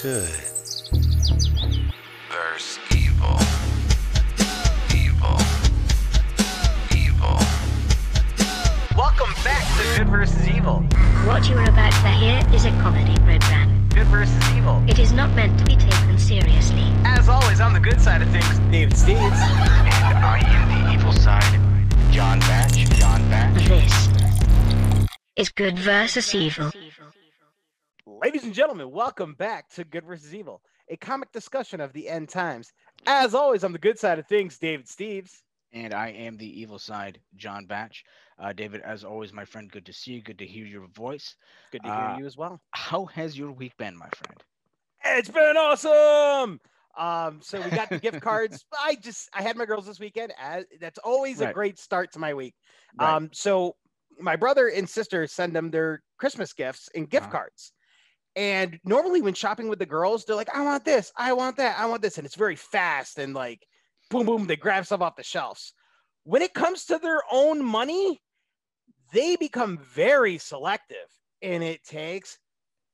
Good. Verse evil. Evil. Evil. Welcome back to Good versus Evil. What you are about to hear is a comedy program. Good versus Evil. It is not meant to be taken seriously. As always, on the good side of things, David Steves. And I am the evil side. John Batch. John Batch. This is Good versus Evil. Ladies and gentlemen, welcome back to Good versus Evil, a comic discussion of the end times. As always, on the good side of things, David Steves. And I am the evil side, John Batch. Uh, David, as always, my friend, good to see you. Good to hear your voice. Good to hear Uh, you as well. How has your week been, my friend? It's been awesome. Um, so we got the gift cards. I just I had my girls this weekend. As, that's always a great start to my week. Right. Um, so my brother and sister send them their Christmas gifts and gift Uh-huh. cards. And normally when shopping with the girls, they're like, I want this, I want that, I want this. And it's very fast and like boom, boom, they grab stuff off the shelves. When it comes to their own money, they become very selective and it takes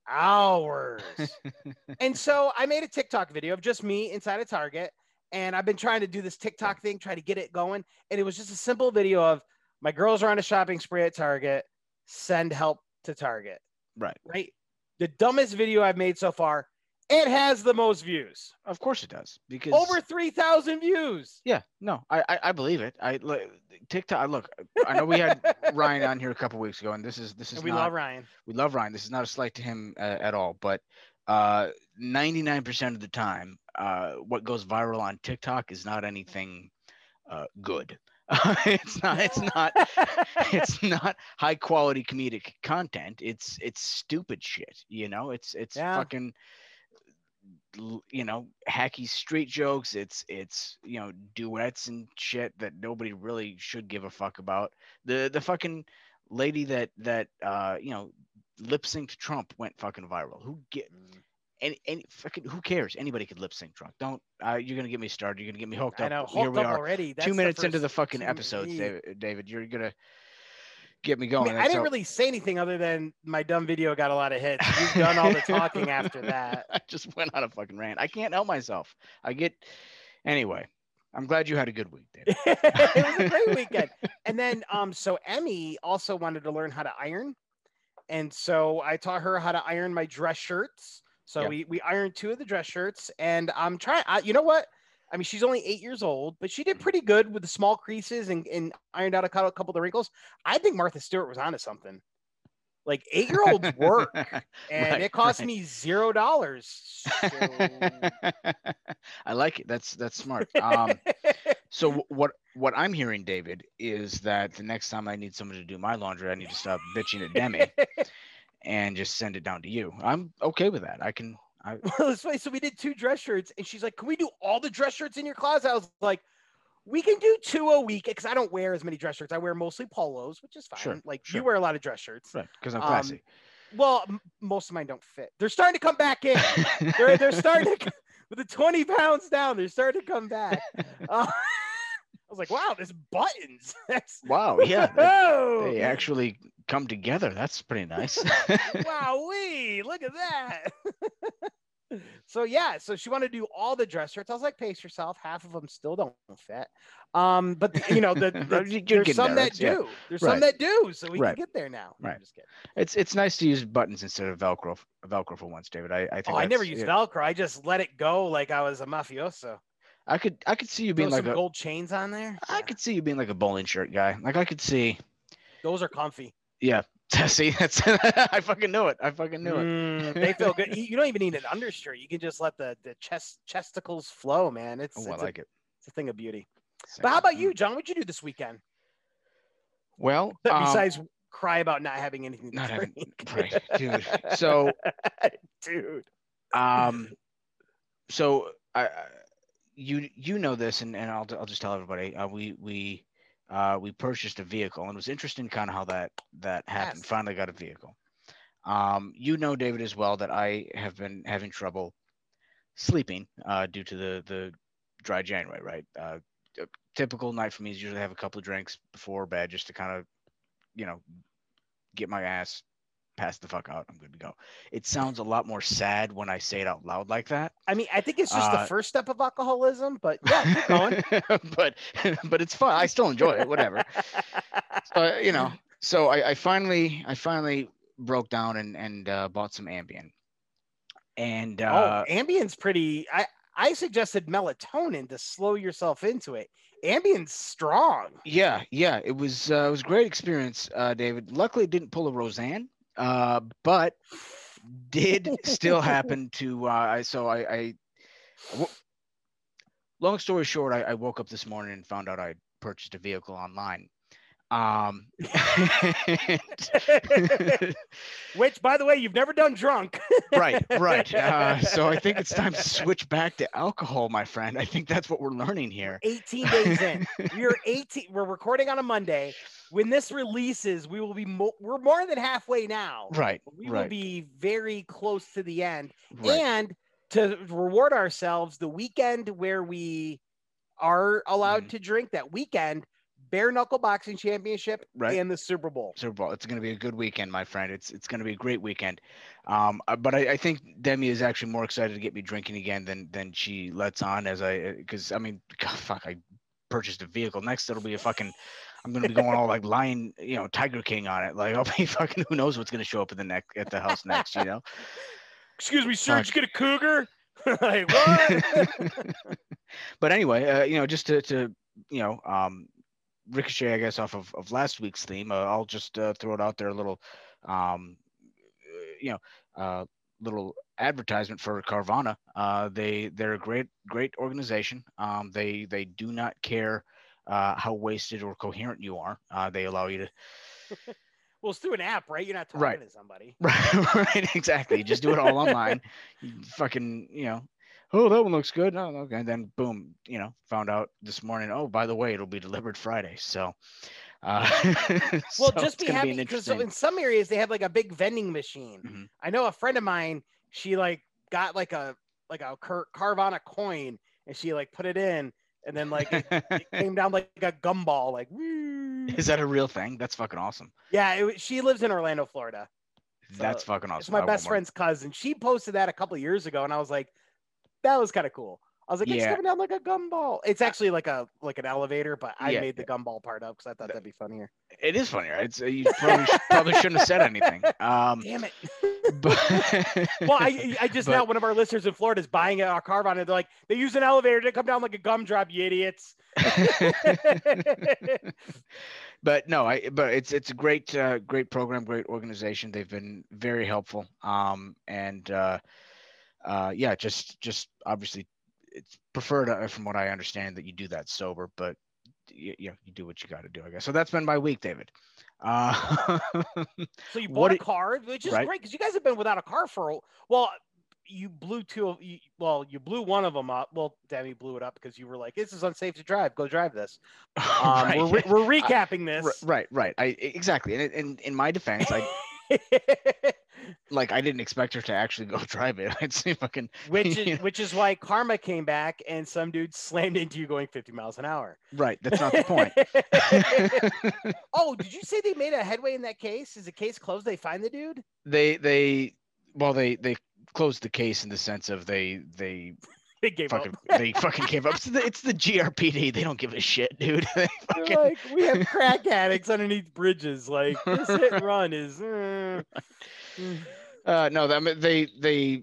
hours. and so I made a TikTok video of just me inside a Target. And I've been trying to do this TikTok thing, try to get it going. And it was just a simple video of my girls are on a shopping spree at Target, send help to Target, right. right? The dumbest video I've made so far. It has the most views, Of course it does. Because over 3,000 views. Yeah, no, I, I I believe it. I look TikTok. Look, I know we had Ryan on here a couple weeks ago, and this is this is And we not, love Ryan. we love Ryan. This is not a slight to him uh, at all, but uh, 99% of the time, uh, what goes viral on TikTok is not anything uh, good. it's not. It's not. it's not high quality comedic content. It's it's stupid shit. You know. It's it's Yeah. fucking you know hacky street jokes. It's it's you know duets and shit that nobody really should give a fuck about. The the fucking lady that that uh you know lip synced Trump went fucking viral. Who get any any fucking who cares? Anybody could lip sync drunk. Don't uh, you're gonna get me started. You're gonna get me hooked I up. know, Here hooked we up are already. That's two minutes into the fucking episodes. David, David. You're gonna get me I, going. mean, I didn't so- really say anything other than my dumb video got a lot of hits. You've done all the talking after that. I just went on a fucking rant. I can't help myself. I get anyway. I'm glad you had a good week, David. it was a great weekend. And then um so Emmy also wanted to learn how to iron. And so I taught her how to iron my dress shirts. So Yeah. we we ironed two of the dress shirts and I'm trying I, you know what? I mean, she's only eight years old, but she did pretty good with the small creases and, and ironed out a couple, couple of the wrinkles. I think Martha Stewart was onto something. Like eight year olds work, and Right, it cost right. me zero dollars. So... I like it. That's that's smart. Um, so what what I'm hearing, David, is that the next time I need someone to do my laundry, I need to stop bitching at Demi and just send it down to you. I'm okay with that. I can. I, well, funny. So we did two dress shirts, and she's like, "Can we do all the dress shirts in your closet?" I was like, "We can do two a week because I don't wear as many dress shirts. I wear mostly polos, which is fine. Sure, like sure. you wear a lot of dress shirts. right, because I'm Um, classy. Well, m- most of mine don't fit. They're starting to come back in. they're they're starting to, with the twenty pounds down. They're starting to come back. Uh, I was like, "Wow, there's buttons. That's wow. Yeah. They, oh, they actually come together. That's pretty nice. wow, we look at that. so yeah, so she wanted to do all the dress shirts. I was like, pace yourself. Half of them still don't fit. Um, but the- you know, the, the- there's some there. that yeah. do. There's Right. some that do. So we Right. can get there now. Right. just kidding. it's it's nice to use buttons instead of Velcro Velcro for once, David. I, I think Oh, I never used yeah. Velcro. I just let it go like I was a mafioso. I could I could see you Throw being like some a gold chains on there. I Yeah, could see you being like a bowling shirt guy. Like I could see. Those are comfy. Yeah. See, that's I fucking knew it. I fucking knew it. Mm, they feel good. You don't even need an undershirt. You can just let the the chest chesticles flow, man. It's, Oh, I it's, a, like it. it's a thing of beauty. But how about you, John? What'd you do this weekend? Well, um, Besides cry about not having anything to not having right, dude. So, dude. um, so I, I you you know this, and, and I'll I'll just tell everybody. Uh, we we uh, we purchased a vehicle, and it was interesting kind of how that that happened. Yes. Finally got a vehicle. Um, you know, David, as well, that I have been having trouble sleeping uh, due to the the dry January. Right. Uh, a typical night for me is usually have a couple of drinks before bed just to kind of, you know, get my ass pass the fuck out. I'm good to go. It sounds a lot more sad when I say it out loud like that. I mean, I think it's just Uh, the first step of alcoholism, but yeah, keep going. but but it's fun. I still enjoy it. Whatever. uh, you know. So I, I finally I finally broke down and and uh, bought some Ambien. And uh, oh, Ambien's pretty. I I suggested melatonin to slow yourself into it. Ambien's strong. Yeah, yeah, it was uh, it was a great experience, uh, David. Luckily, it didn't pull a Roseanne, uh, but did still happen to. Uh, I so I, I w- long story short, I, I woke up this morning and found out I purchased a vehicle online. Um, Which, by the way, you've never done drunk. right, right. Uh, so I think it's time to switch back to alcohol, my friend. I think that's what we're learning here. 18 days in. We're 18. We're recording on a Monday. When this releases, we will be. Mo- we're more than halfway now. Right, We will be very close to the end. right. And to reward ourselves, the weekend where we are allowed Mhm. to drink, that weekend, bare knuckle boxing championship Right. and the Super Bowl. Super Bowl. It's going to be a good weekend, my friend. It's it's going to be a great weekend. Um, uh, but I, I think Demi is actually more excited to get me drinking again than than she lets on. As I because I mean, God, fuck, I purchased a vehicle. Next, it'll be a fucking. I'm going to be going all like lion, you know, Tiger King on it. Like I'll be fucking. Who knows what's going to show up at the neck at the house next? You know. Excuse me, sir. Fuck. Did you get a cougar? like but anyway, uh, you know, just to, to you know, um, ricochet, I guess, off of, of last week's theme, uh, I'll just uh, throw it out there a little, um, uh, you know, uh, little advertisement for Carvana. Uh, they they're a great great organization. Um, they they do not care uh, how wasted or coherent you are. Uh, they allow you to well, it's through an app, right? You're not talking Right. to somebody. Right, right, exactly. Just do it all online. You fucking, you know, oh, that one looks good. Oh, okay. And then boom, you know, found out this morning. Oh, by the way, it'll be delivered Friday. So, uh, Well, so just be happy because in some areas they have like a big vending machine. Mhm. I know a friend of mine. She like got like a like a Car- Carvana coin, and she like put it in, and then like it, it came down like a gumball. Like, woo. Is that a real thing? That's fucking awesome. yeah, it, she lives in Orlando, Florida. That's fucking awesome. It's my I best one. friend's cousin. She posted that a couple years ago, and I was like, that was kind of cool. I was like, it's Yeah. coming down like a gumball. It's actually like a like an elevator, but I Yeah, made the gumball part up because I thought that'd be funnier. It is funnier. It's, uh, you probably, probably shouldn't have said anything. Um, Damn it. but well, I, I just but- now one of our listeners in Florida is buying a Carvana. And they're like, they use an elevator to come down like a gumdrop, you idiots. but no, I but it's it's a great uh, great program, great organization. They've been very helpful. Um, and uh, uh, yeah, just just obviously it's preferred uh, from what I understand that you do that sober, but you, you know you do what you got to do, I guess. So that's been my week, David. Uh, So you bought a it- car, which is right. great because you guys have been without a car for a well. You blew two of you, well, you blew one of them up. Well, Demi blew it up because you were like, "This is unsafe to drive. Go drive this." Um, right. we're, re- we're recapping this. right, right. I exactly. And in, in my defense, I like I didn't expect her to actually go drive it. I'd see fucking which is know. which is why Karma came back and some dude slammed into you going 50 miles an hour. right. That's not the point. oh, did you say they made a headway in that case? Is the case closed? They find the dude? they they well they they closed the case in the sense of they they They gave fucking up. they fucking gave up. It's the, it's the GRPD. They don't give a shit, dude. They fucking, like, we have crack addicts underneath bridges. Like this hit and run is. uh, uh, no, I mean, they they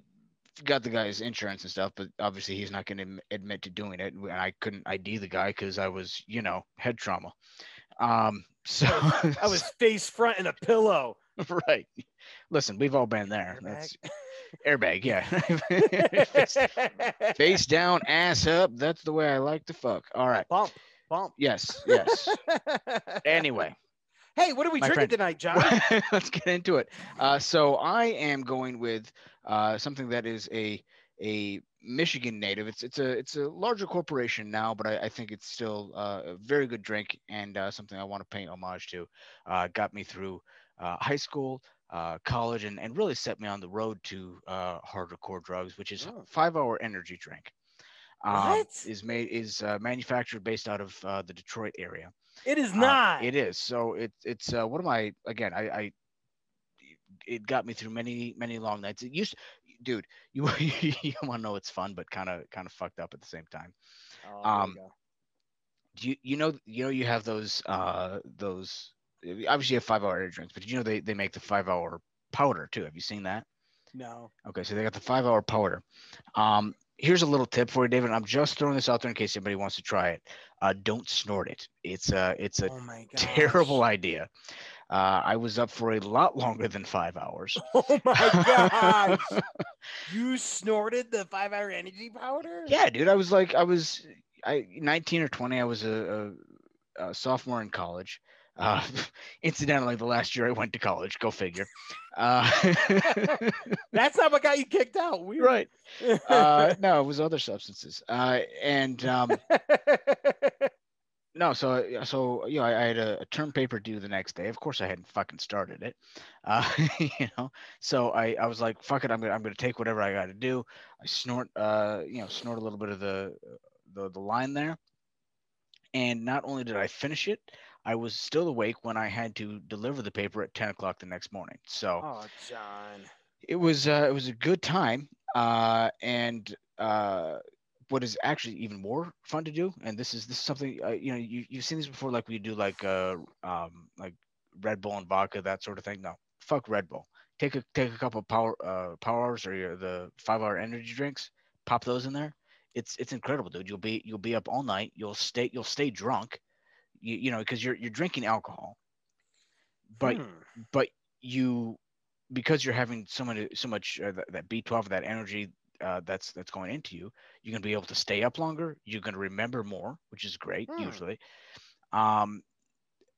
got the guy's insurance and stuff, but obviously he's not going to admit to doing it. And I couldn't ID the guy because I was, you know, head trauma. Um, so I was face front in a pillow. right. Listen, we've all been there. That's airbag, yeah. face, face down, ass up. That's the way I like to fuck. All right. bump, bump. Yes, yes. Anyway, hey, what are we drinking friend. tonight, John? let's get into it. Uh, so I am going with uh, something that is a a Michigan native. It's it's a it's a larger corporation now, but I, I think it's still uh, a very good drink and uh, something I want to pay homage to. Uh, got me through uh, high school, uh, college, and, and really set me on the road to uh, harder core drugs, which is Oh. five hour energy drink. Um, What? is made is uh, manufactured based out of uh, the Detroit area. It is Uh, not. it is. So it, it's uh, what am I again? I, I it got me through many many long nights. It used, dude, you you want to know it's fun, but kind of kind of fucked up at the same time. Oh, Um. Do you you know you know you have those uh those obviously you have five hour energy drinks, but you know they they make the five hour powder too. Have you seen that? no. Okay, so they got the five hour powder. Um, here's a little tip for you, David. I'm just throwing this out there in case anybody wants to try it. Uh, don't snort it. It's a it's a oh terrible idea. Uh, I was up for a lot longer than five hours. Oh my god. you snorted the five hour energy powder? Yeah, dude. I was like, I was, I 19 or 20. I was a, a, a sophomore in college. Uh, incidentally, the last year I went to college. Go figure. Uh, That's how I got you kicked out. Weird. right. Uh, no, it was other substances. Uh, and um, no, so so you know, I, I had a, a term paper due the next day. Of course, I hadn't fucking started it. Uh, you know, so I, I was like, fuck it, I'm gonna I'm gonna take whatever I got to do. I snort, uh, you know, snort a little bit of the the the line there. And not only did I finish it, I was still awake when I had to deliver the paper at 10 o'clock the next morning. So oh, John. it was uh, it was a good time uh, and uh, what is actually even more fun to do and this is this is something uh, you know you, you've seen this before like we do like uh um like red bull and vodka that sort of thing no fuck red bull take a take a couple of power uh power hours or your, the five hour energy drinks pop those in there it's it's incredible dude you'll be you'll be up all night you'll stay you'll stay drunk you, you know because you're you're drinking alcohol but Hmm. but you because you're having so many so much uh, that, that b12 that energy uh, that's that's going into you you're going to be able to stay up longer you're going to remember more which is great Hmm. usually um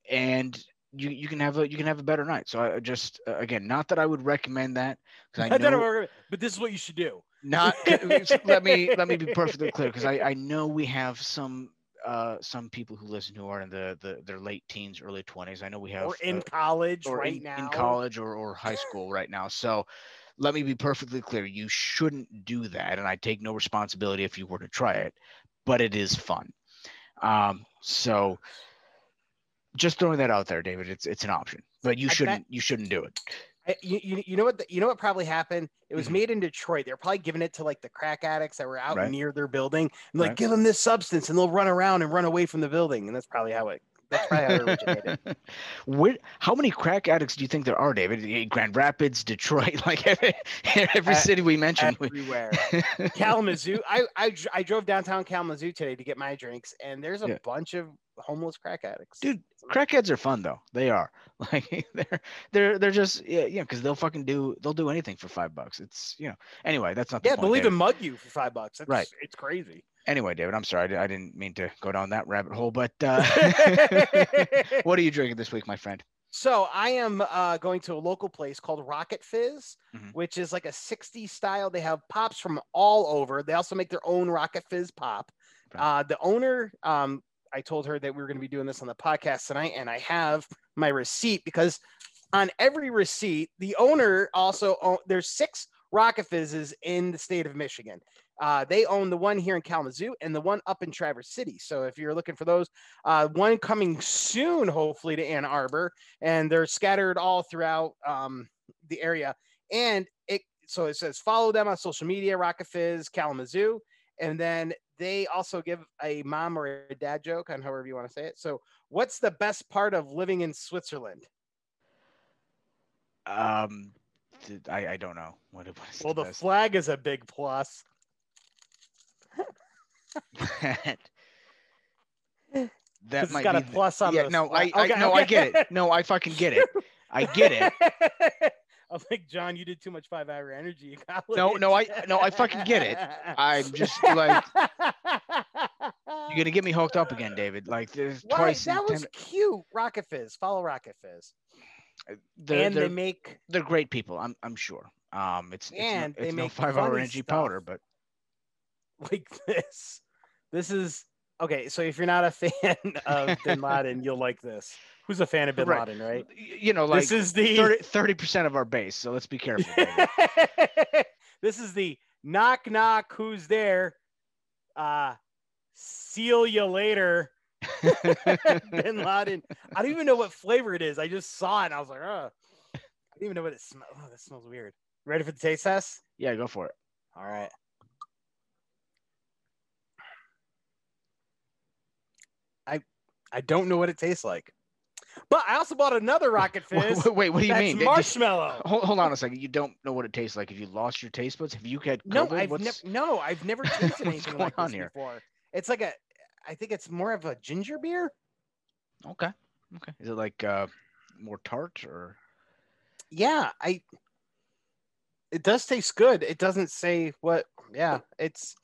and you you can have a you can have a better night so i just uh, again not that i would recommend that because i I don't know know, but this is what you should do. not let me let me be perfectly clear because I, I know we have some uh some people who listen who are in the, the their late teens early 20s i know we have Or in uh, college or right in, now. in college or, or high school right now. So let me be perfectly clear. You shouldn't do that. And I take no responsibility if you were to try it, but it is fun. Um, so just throwing that out there, David, it's it's an option, but you I shouldn't you shouldn't do it. I, you, you, know what the, you know what probably happened it was Mhm. made in detroit they're probably giving it to like the crack addicts that were out Right. near their building and like Right. give them this substance and they'll run around and run away from the building and that's probably how it that's probably how it originated Where, how many crack addicts do you think there are, David? Eh, Grand Rapids, Detroit, like every, every city we mentioned. everywhere kalamazoo I, I i drove downtown kalamazoo today to get my drinks and there's a Yeah. bunch of homeless crack addicts Dude, crackheads are fun though. They are like they're they're they're just yeah yeah because they'll fucking do they'll do anything for five bucks. It's you know anyway that's not the yeah point, they'll even mug you for five bucks that's, Right. it's crazy Anyway, David, I'm sorry I, didn't mean to go down that rabbit hole, but uh, what are you drinking this week, my friend? So I am uh, going to a local place called Rocket Fizz, Mhm. which is like a 60s style. They have pops from all over. They also make their own Rocket Fizz pop. Uh, the owner, um, I told her that we were going to be doing this on the podcast tonight, and I have my receipt because on every receipt, the owner also own, there's six Rocket Fizzes in the state of Michigan. Uh, they own the one here in Kalamazoo and the one up in Traverse City. So if you're looking for those, uh, one coming soon, hopefully to Ann Arbor, and they're scattered all throughout um, the area. And it so it says follow them on social media, Rocket Fizz Kalamazoo, and then they also give a mom or a dad joke on however you want to say it. So, what's the best part of living in Switzerland? Um, I I don't know what it was. Well, the flag is a big plus. that That that it's might got be a plus on yeah the no I. I no I get it no I fucking get it I get it I'm like John, you did too much five hour energy in college. No, no, I- no, I fucking get it. I'm just like you're gonna get me hooked up again, David. Like there's Why? twice. That was 10 cute. Rocket Fizz. Follow Rocket Fizz. they're, and they're, they make they're great people. I'm I'm sure. Um, it's it's, And no, they it's no make five hour energy powder, but like this. This is okay. So if you're not a fan of Bin Laden, you'll like this. Who's a fan of Bin Right. Laden, right? you know, like this is the 30 percent of our base. So let's be careful. This is the knock knock. Who's there? Uh, seal you later. Bin Laden. I don't even know what flavor it is. I just saw it and I was like, oh. I don't even know what it smells. Oh, that smells weird. Ready for the taste test? Yeah, go for it. All right. I I don't know what it tastes like. But I also bought another Rocket Wait, Fizz. wait, what do you mean? Just- marshmallow. hold, hold on a second. You don't know what it tastes like. Have you lost your taste buds? Have you had No, I've What's... never no, I've never tasted anything like on this here? before. It's like a I think it's more of a ginger beer. Okay. Okay. Is it like uh, more tart or? Yeah, I it does taste good. It doesn't say what yeah, it's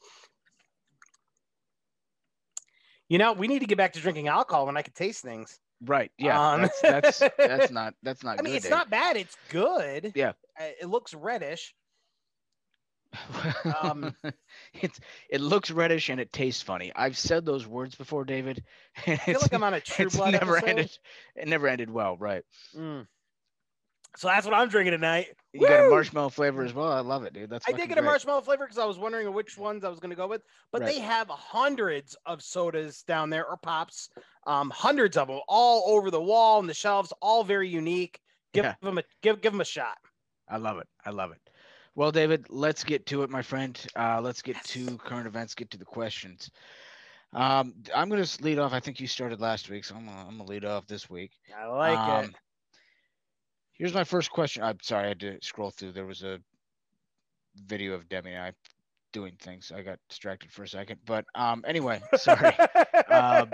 you know, we need to get back to drinking alcohol when I can taste things. Right. Yeah. Um, that's that's that's not that's not I mean, good. it's Dave. not bad. It's good. Yeah. Uh, It looks reddish. um, it's it looks reddish and it tastes funny. I've said those words before, David. I feel like I'm on a True Blood never episode. ended. It never ended well, right? Mm. So that's what I'm drinking tonight. You got a marshmallow flavor as well. I love it, dude. That's I did get a marshmallow flavor because I was wondering which ones I was going to go with. But Right. they have hundreds of sodas down there or pops, um, hundreds of them all over the wall and the shelves, all very unique. Give Yeah. them a give give them a shot. I love it. I love it. Well, David, let's get to it, my friend. Uh, let's get to current events. Get to the questions. Um, I'm gonna lead off. I think you started last week, so I'm gonna, I'm gonna lead off this week. I like it. Here's my first question. I'm sorry, I had to scroll through. There was a video of Demi and I doing things. I got distracted for a second, but um, anyway, sorry. um,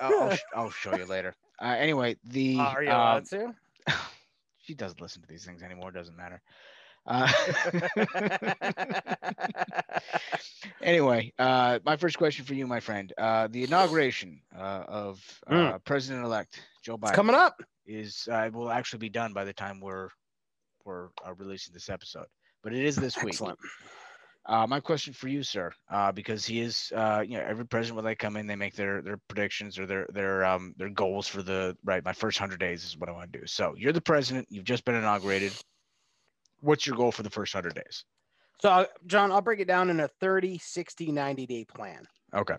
I'll, I'll, sh- I'll show you later. Uh, anyway, the Uh, are you um, allowed to? she doesn't listen to these things anymore. Doesn't matter. Uh, anyway, uh, my first question for you, my friend. Uh, the inauguration uh, of uh, Mm. President-elect Joe It's Biden coming up. Is uh, will actually be done by the time we're we're uh, releasing this episode. But it is this week. Excellent. Uh, my question for you, sir, uh, because he is, uh, you know, every president when they come in, they make their their predictions or their their um their goals for the right. My first hundred days is what I want to do. So you're the president. You've just been inaugurated. What's your goal for the first hundred days? So, uh, John, I'll break it down in a 30, 60, 90 day plan. Okay.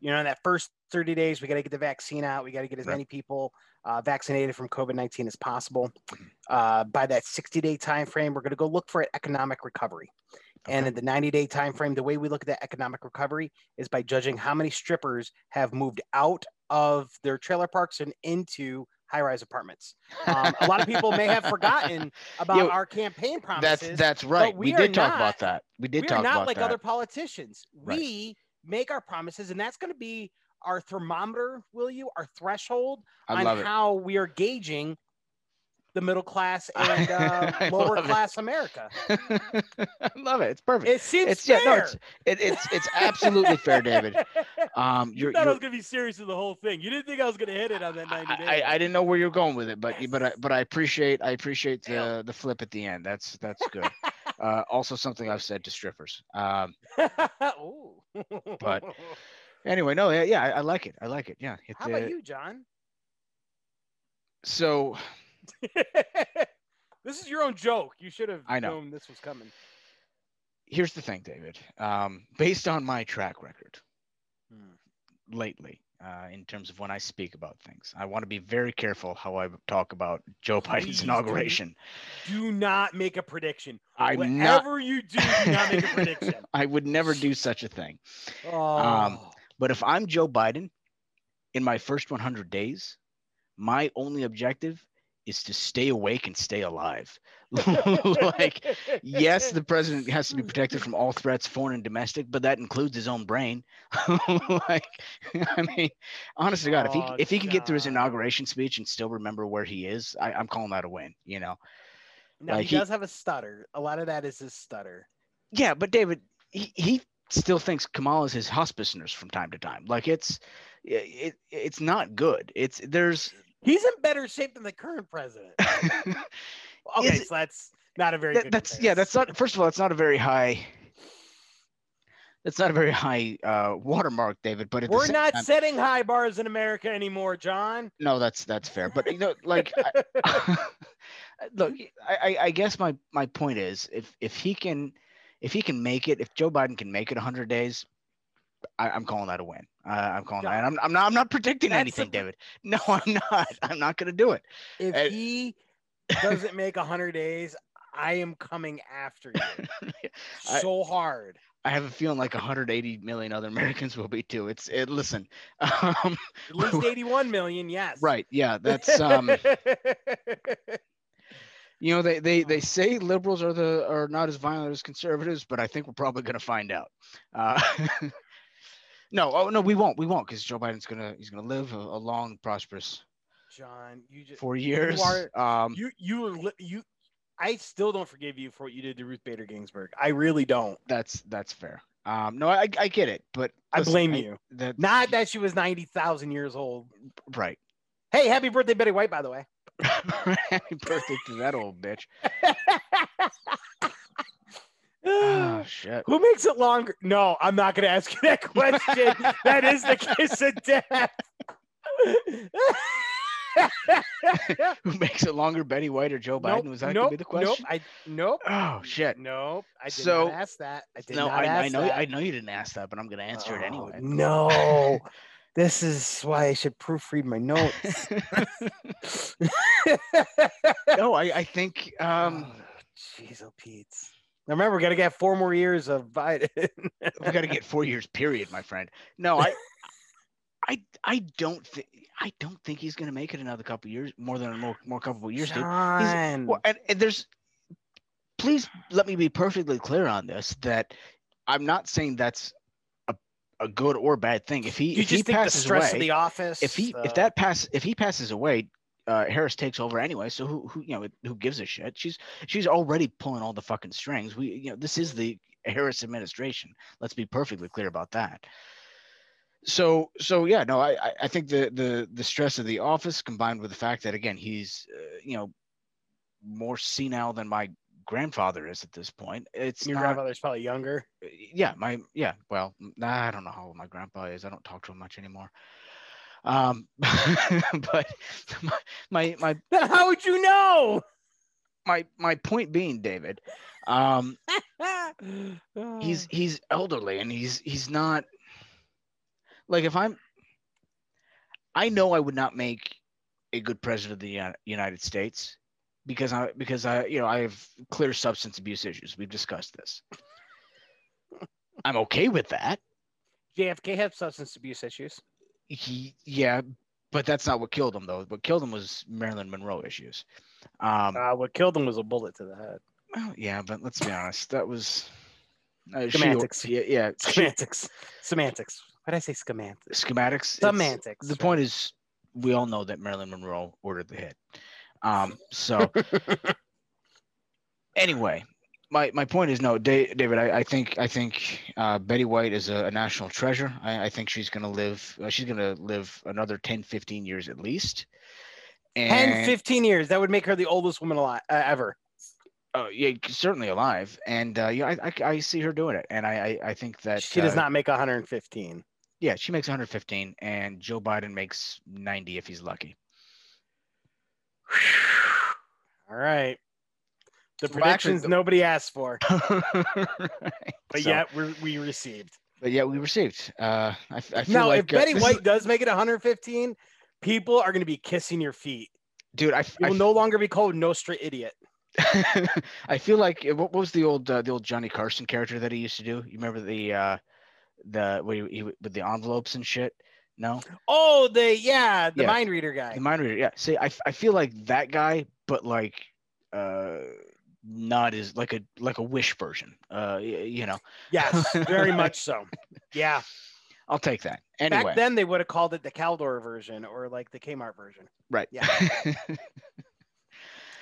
You know, in that first 30 days, we got to get the vaccine out. We got to get as many people uh, vaccinated from COVID 19 as possible. Mhm. Uh, by that 60 day time frame, we're going to go look for an economic recovery. And in the 90 day time frame, the way we look at that economic recovery is by judging how many strippers have moved out of their trailer parks and into high rise apartments. Um, a lot of people may have forgotten about Yeah, our campaign promises. That's that's right. we We, did talk not- about that. We did we talk about that. We are not like that. other politicians. Right. We make our promises, and that's going to be our thermometer, will you? Our threshold I on how we are gauging the middle class and uh, lower love it. class America. I love it. It's perfect. It seems It's yeah, no, it's it, it's it's absolutely fair, David. Um, you you're, thought I was going to be serious with the whole thing. You didn't think I was going to hit it on that 90 days. I, I, I didn't know where you're going with it, but but I, but I appreciate I appreciate Damn. the the flip at the end. That's that's good. uh, also something I've said to strippers. Um, But- anyway, no, yeah, yeah, I, I like it. I like it. Yeah. It, how about uh, you, John? So this is your own joke. You should have I know. known this was coming. here's the thing, David. Um, based on my track record Hmm. lately, uh, in terms of when I speak about things, I want to be very careful how I talk about Joe Please Biden's inauguration. Do not make a prediction. I'm not- Whatever you do, do not make a prediction. I would never do such a thing. Oh. But if I'm Joe Biden in my first 100 days, my only objective is to stay awake and stay alive. like, yes, the president has to be protected from all threats, foreign and domestic, but that includes his own brain. like, I mean, honest to God, if he Oh, if he can get through his inauguration speech and still remember where he is, I, I'm calling that a win. You know? now like he, he- does have a stutter. A lot of that is his stutter. Yeah, but David, he, he still thinks Kamala is his hospice nurse from time to time. Like, it's it, it's not good. It's there's He's in better shape than the current president. Okay, so that's not a very That- good. that's yeah that's not first of all it's not a very high that's not a very high uh watermark david but We're not time- setting high bars in America anymore, John. no that's that's fair but you know like I, look I, I i guess my my point is if if he can if he can make it if joe biden can make it 100 days I, I'm calling that a win. Uh, I'm calling that. I'm, I'm not. I'm not predicting That's anything, a- David. No, I'm not. I'm not going to do it. if And- he doesn't make 100 days, I am coming after you I- so hard. I have a feeling like 180 million other Americans will be too. It's it. Listen, um, At least 81 million, yes. right? Yeah, that's um. You know, they they they say liberals are the are not as violent as conservatives, but I think we're probably going to find out. Uh, no, oh no, we won't. We won't because Joe Biden's gonna he's gonna live a, a long, prosperous John, you just four years. are- um, you you were li- you I still don't forgive you for what you did to Ruth Bader Ginsburg. I really don't. that's that's fair. Um, no, I I get it, but I listen, blame you. That Not that she was 90,000 years old. right. Hey, happy birthday, Betty White, by the way. Happy birthday to that old bitch. Oh shit. Who makes it longer? No, I'm not going to ask you that question. that is the kiss of death. Who makes it longer, Betty White or Joe Biden? Nope, Was that nope, gonna be the question? Nope. I nope. Oh shit. Nope. I did So- not ask that. I did No, not I, I ask know that. I know you didn't ask that, but I'm gonna answer it Oh, anyway. No. This is why I should proofread my notes. no, I, I think um Oh, Jeez, oh Pete's. Now remember, we got to get four more years of Biden. we got to get four years period, my friend. No, I I I don't think I don't think he's gonna make it another couple years, more than a more more couple of years, dude. John. Well, and, and there's please let me be perfectly clear on this that I'm not saying that's a, good or bad thing. If he you if he just think the passes stress away, of the office. if he if uh, that pass if he passes away, uh, Harris takes over anyway. So who who you know who gives a shit? She's she's already pulling all the fucking strings. We you know this is the Harris administration. Let's be perfectly clear about that. So so yeah no I I- I think the the the stress of the office combined with the fact that again he's uh, you know more senile than my grandfather is at this point. It's your not grandfather's probably younger. yeah my yeah well nah, i don't know how old my grandpa is i don't talk to him much anymore um but my, my my how would you know? my my point being david um he's he's elderly and he's he's not like if i'm i know i would not make a good president of the united states because i because i you know i have clear substance abuse issues we've discussed this i'm okay with that JFK had substance abuse issues. he yeah but that's not what killed him though what killed him was marilyn monroe issues um Uh, what killed him was a bullet to the head. well, yeah but let's be honest that was uh, she- Semantics. yeah yeah Semantics. Semantics. Why did I say schematics it's- Semantics. the point is we all know that marilyn monroe ordered the hit um so anyway my, my point is no Da- david I, I think i think uh, betty white is a, a national treasure I, I think she's going to live uh, she's going to live another 10 15 years at least 10, 15 years. That would make her the oldest woman alive uh, ever. Oh yeah, certainly alive, and uh, yeah, I, I, I see her doing it, and I I, I think that she does uh, not make 115. Yeah, she makes 115, and Joe Biden makes 90 if he's lucky. All right. The predictions nobody asked for, Right, but so- yet we're, we received. but yeah, we received. Uh, I, I feel Now, like if Betty uh, is- White does make it 115, people are going to be kissing your feet. dude, I, I will no longer be called no straight idiot. I feel like uh, what, was the old uh, the old Johnny Carson character that he used to do? You remember the uh, the he, he with the envelopes and shit? No, Oh, the yeah, the Yeah. mind reader guy. the mind reader. Yeah, see, I, I feel like that guy, but like uh, not as like a like a wish version. Uh, you know, yes, very much so. Yeah. I'll take that. Anyway, Back then they would have called it the Caldor version or like the Kmart version. right? Yeah.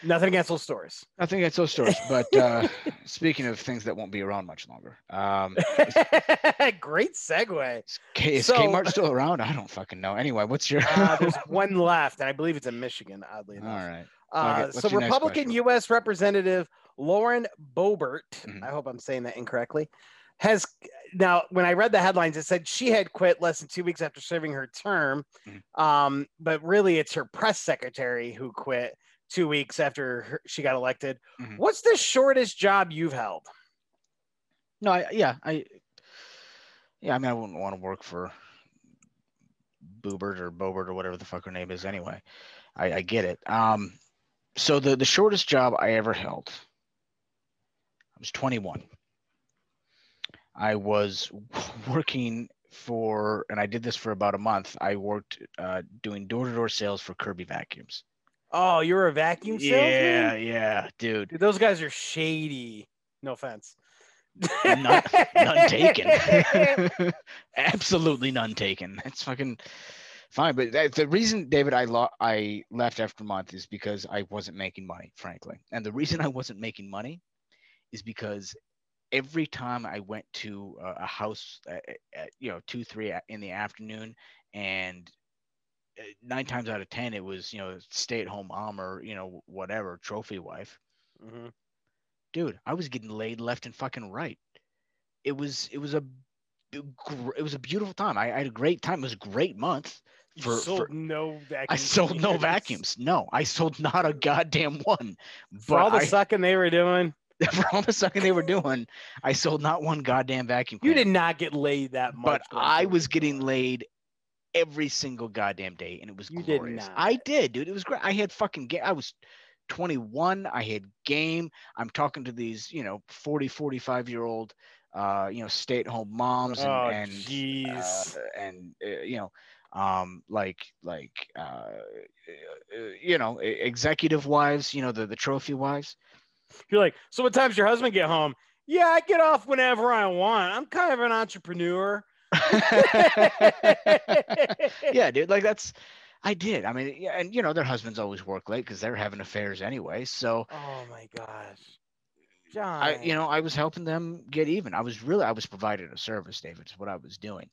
Nothing against those stores. Nothing against those stores, but uh, speaking of things that won't be around much longer, um, Great segue. is, K- is So- Kmart still around? I don't fucking know. Anyway, what's your? Uh, there's one left, and I believe it's in Michigan, oddly enough. right. Uh, Okay, so Republican? U.S. Representative Lauren Boebert, Mhm. I hope I'm saying that incorrectly, has now. When I read the headlines, it said she had quit less than two weeks after serving her term, Mhm. um, but really it's her press secretary who quit two weeks after her, she got elected. Mhm. What's the shortest job you've held? No, I, yeah, I, yeah, I mean, I wouldn't want to work for Boobert or Bobert or whatever the fuck her name is. Anyway, I, I get it. Um, so the the shortest job I ever held. I was 21. I was working for, and I did this for about a month. I worked uh, doing door to door sales for Kirby vacuums. Oh, you're a vacuum salesman? Yeah, yeah, dude. Dude, those guys are shady. No offense. None, none taken. Absolutely none taken. That's fucking fine. But that, the reason, David, I lo- I left after a month is because I wasn't making money, frankly. And the reason I wasn't making money is because every time I went to a, a house at, at you know two three in the afternoon, and nine times out of ten it was you know stay at home mom or you know whatever trophy wife Mhm. dude, I was getting laid left and fucking right. It was it was a it was a beautiful time. I, I had a great time. It was a great month. You For- sold for- no vacuum. I sold no vacuums. No, I sold not a goddamn one. For all the I, sucking they were doing, for all the sucking they were doing, I sold not one goddamn vacuum. you cleaner. did not get laid that much. but I was getting laid every single goddamn day, and it was You did glorious. I did, dude. It was great. I had fucking game. I was 21. I had game. I'm talking to these, you know, 40, 45 year old, uh, you know, stay at home moms and Oh, and uh, and uh, you know, um, like like uh, uh, you know, executive wives. You know, the the trophy wives. You're like, so what time's your husband get home? Yeah, I get off whenever I want. I'm kind of an entrepreneur. yeah, dude. Like that's, I did. I mean, yeah, and you know, their husbands always work late because they're having affairs anyway. So Oh my gosh. John. I, you know, I was helping them get even. I was really, I was providing a service, David. Is what I was doing.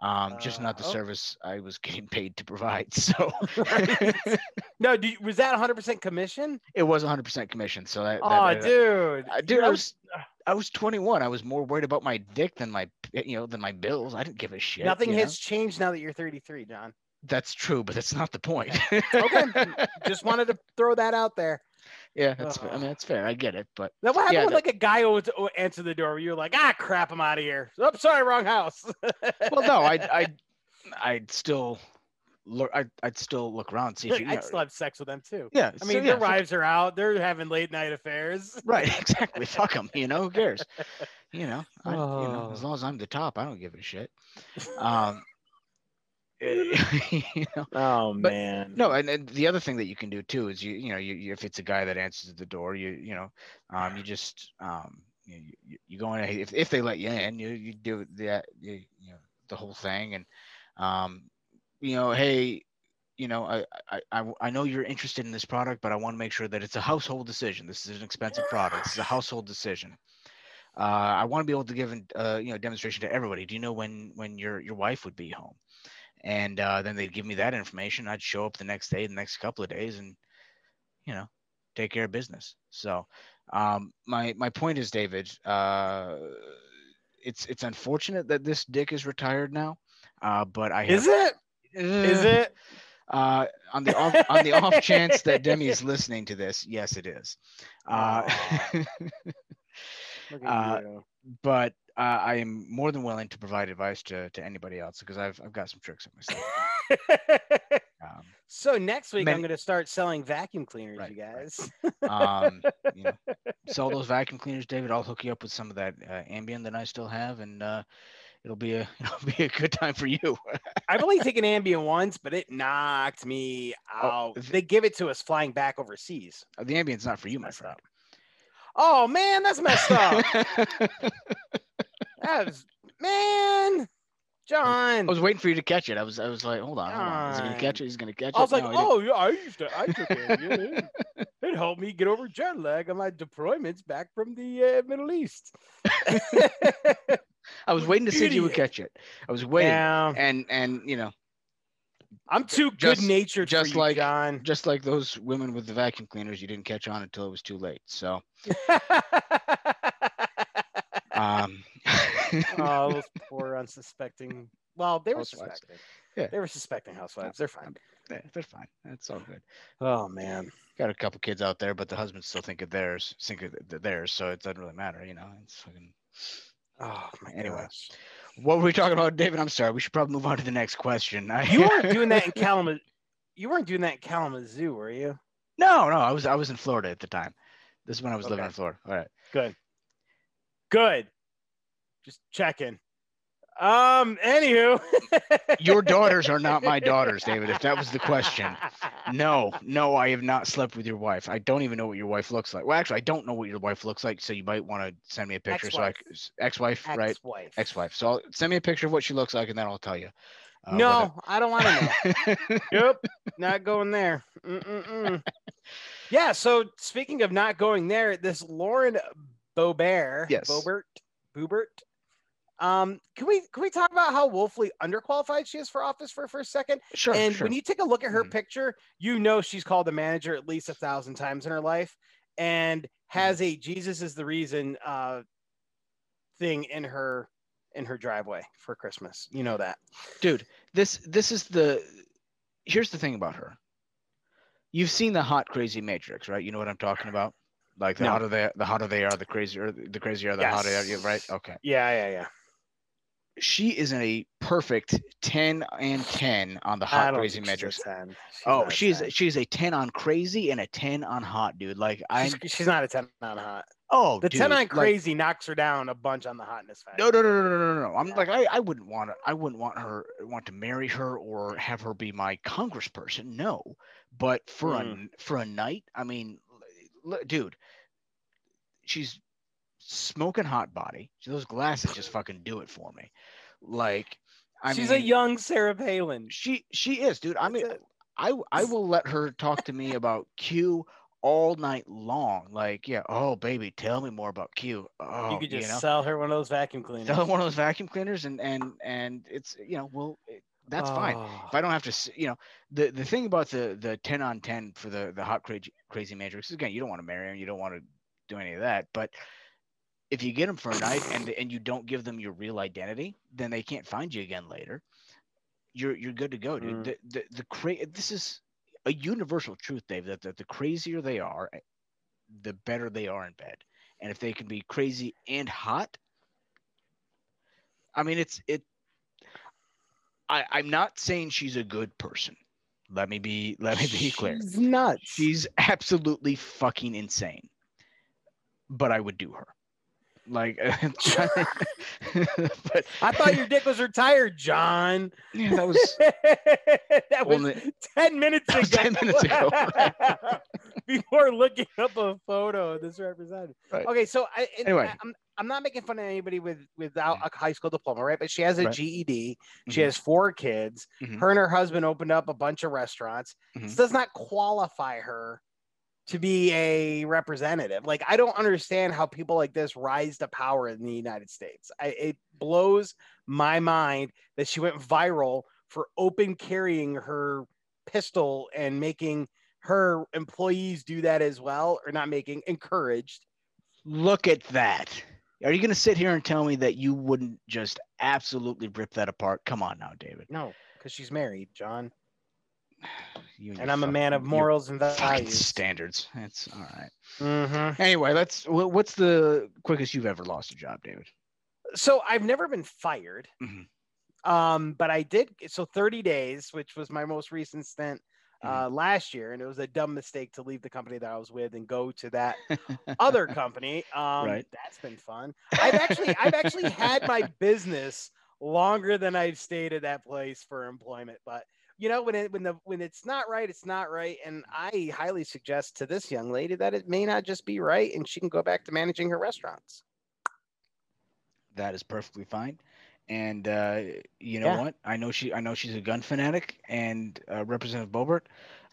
Um, just not the Uh, oh. service I was getting paid to provide. So No, do you, was that 100% commission? it was 100% commission. So that, Oh, that- dude. Uh, dude, I was, I was 21. I was more worried about my dick than my, you know, than my bills. I didn't give a shit. Nothing you know? has changed now that you're 33, John. That's true, but that's not the point. Okay. Just wanted to throw that out there. yeah, that's. fair. I mean, that's fair. I get it, but Now, what happened Yeah, when the- like a guy would would answer the door? Where you're like, ah, crap, I'm out of here. Oh, sorry, wrong house. well, no, I'd, I'd, I'd still look. I'd, I'd still look around see if Look, you. I'd know- still have sex with them too. yeah, I so, mean, yeah, their fuck- wives are out. They're having late night affairs. Right, exactly. Fuck them. You know, who cares? You know, I, you know, as Oh. long as I'm the top, I don't give a shit. Um, you know, Oh But- man. no, and, and the other thing that you can do too is you, you know, you, you if it's a guy that answers the door, you, you know, um, you just, um, you, you, you go in if, if they let you in, you, you do the, you, you know, the whole thing, and, um, you know, hey, you know, I, I, I, know you're interested in this product, but I want to make sure that it's a household decision. This is an expensive product. This is a household decision. Uh, I want to be able to give, an, uh, you know, demonstration to everybody. Do you know when, when your, your wife would be home? And uh, then they'd give me that information. I'd show up the next day, the next couple of days, and, you know, take care of business. So, um, my my point is, David, uh, it's it's unfortunate that this dick is retired now. Uh, but I Is it? Is it? uh, on the off on the off chance that Demi is listening to this, yes, it is. Uh, uh, but uh, I am more than willing to provide advice to, to anybody else because I've I've got some tricks up my sleeve. Um, so next week I'm going to start selling vacuum cleaners, Right, you right. guys. um, you know, sell those vacuum cleaners, David. I'll hook you up with some of that uh, Ambien that I still have, and uh, it'll be a it'll be a good time for you. I've only taken Ambien once, but it knocked me Oh, out. th- they give it to us flying back overseas. the Ambien's not for you, my friend. up. Oh man, that's messed up. that was man, John. I was waiting for you to catch it. I was I was like, hold on, hold on. Is he gonna catch it? He's gonna catch it. I was like, No, oh yeah, I used to, I took. It, it helped me get over jet lag on my deployments back from the uh, Middle East. I was waiting to see if you would catch it. I was waiting, Yeah, and and you know, I'm too good natured just you, like- John. just like those women with the vacuum cleaners, you didn't catch on until it was too late. So, um, oh, those poor unsuspecting. Well, they were Housewives. suspecting. Yeah. They were suspecting housewives. They're fine. Yeah, they're fine. That's all good. Oh man. Got a couple kids out there, but the husbands still think of theirs, think of theirs, so it doesn't really matter, you know. It's fucking. Oh my Anyway. gosh. What were we talking about, David? I'm sorry. We should probably move on to the next question. I- You weren't doing that in Kalamazoo. You weren't doing that in Kalamazoo, were you? No, no, I was I was in Florida at the time. This is when I was living in Florida. All right. Good. Good. Just checking. Um. Anywho, Your daughters are not my daughters, David. If that was the question. No, no, I have not slept with your wife. I don't even know what your wife looks like. Well, actually, I don't know what your wife looks like, so you might want to send me a picture. So I Ex-wife. ex-wife, right? Ex-wife. Ex-wife. So I'll, send me a picture of what she looks like, and then I'll tell you. uh, no, I don't want to know. yep, not going there. Mm-mm-mm. yeah. So speaking of not going there, this Lauren Boebert, Yes. Bobert, Boobert. Um, can we can we talk about how woefully underqualified she is for office for, for a second? sure. and sure. when you take a look at her Mhm. picture, you know she's called the manager at least a thousand times in her life, and Mm-hmm. has a Jesus is the reason uh thing in her in her driveway for Christmas. You know that. dude this this is the here's the thing about her you've seen the hot crazy matrix right you know what i'm talking about like the No. hotter they the hotter they are the crazier the crazier the hotter they are right okay Yeah, yeah, yeah. She is a perfect 10 and 10 on the hot crazy think she's a 10. She's oh she's 10. she's a 10 on crazy and a 10 on hot dude like i'm She's, she's not a 10 on hot. oh The dude, 10 on like- crazy knocks her down a bunch on the hotness factor. No, no, no, no, no, no, no. I'm Yeah. like, I, I wouldn't want to, I wouldn't want her, want to marry her or have her be my congressperson. No, but for Mm. a for a night, I mean, dude, she's smoking hot body. Those glasses just fucking do it for me. Like, I she's mean, a young Sarah Palin. she she is, dude. I mean. I I will let her talk to me about Q all night long. Like, yeah, oh baby, tell me more about Q. Oh, you could just know? sell her one of those vacuum cleaners. Sell her one of those vacuum cleaners and and and it's you know well it- that's fine Oh. if i don't have to you know the the thing about the the 10 on 10 for the the hot crazy crazy matrix again you don't want to marry him, you don't want to do any of that but if you get them for a night and and you don't give them your real identity then they can't find you again later you're you're good to go dude Mm. the the, the cra- this is a universal truth dave that, that the crazier they are eh, the better they are in bed and if they can be crazy and hot I mean, it's it. I I'm not saying she's a good person. Let me be let me be clear. She's nuts. She's absolutely fucking insane. But I would do her. Like, but I thought your dick was retired, John. yeah, that was that was only 10 minutes ago. 10 minutes ago. Before looking up a photo of this representative. Right. Okay, so I, anyway, I, I'm I'm not making fun of anybody with without a high school diploma, right? But she has a Right. GED. She Mhm. has four kids. Mhm. Her and her husband opened up a bunch of restaurants. Mhm. This does not qualify her to be a representative. Like I don't understand how people like this rise to power in the United States. I, it blows my mind that she went viral for open carrying her pistol and making her employees do that as well, or not making encouraged. look at that. Are you gonna sit here and tell me that you wouldn't just absolutely rip that apart? Come on now, David. No, because she's married, John, You and your I'm a man of morals and values. standards. That's all right. mm-hmm. Anyway, let's. What's the quickest you've ever lost a job, David? So I've never been fired. mm-hmm. Um, but I did so 30 days, which was my most recent stint uh, last year, and it was a dumb mistake to leave the company that I was with and go to that other company. Um, Right. that's been fun. I've actually I've actually had my business longer than I've stayed at that place for employment, but you know when it when the when it's not right, it's not right, and I highly suggest to this young lady that it may not just be right, and she can go back to managing her restaurants. that is perfectly fine. And uh, you know Yeah. what? I know she. I know she's a gun fanatic. And uh, Representative Boebert,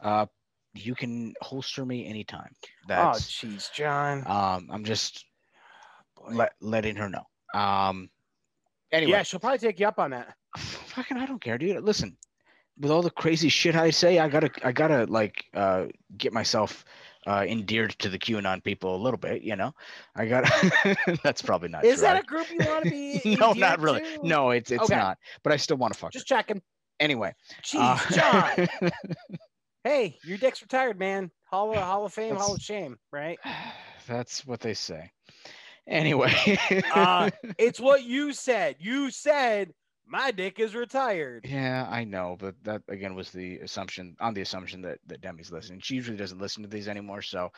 uh, you can holster me anytime. oh, That's. jeez, John. um, I'm just let, letting her know. Um. Anyway, Yeah, she'll probably take you up on that. fucking, I don't care, dude. Listen, with all the crazy shit I say, I gotta, I gotta like uh, get myself uh, endeared to the QAnon people a little bit. You know, I gotta. that's probably not. Is true. that a group you want to be? no, not really. to? No, it's it's Okay. not. But I still want to fuck Just her. checking. Anyway. Jeez, uh, John. hey, your dick's retired, man. Hall of Hall of Fame, Hall of Shame, right? That's what they say. Anyway. Uh, It's what you said. You said My dick is retired. Yeah, I know, but that again was the assumption on the assumption that that Demi's listening. She usually doesn't listen to these anymore, so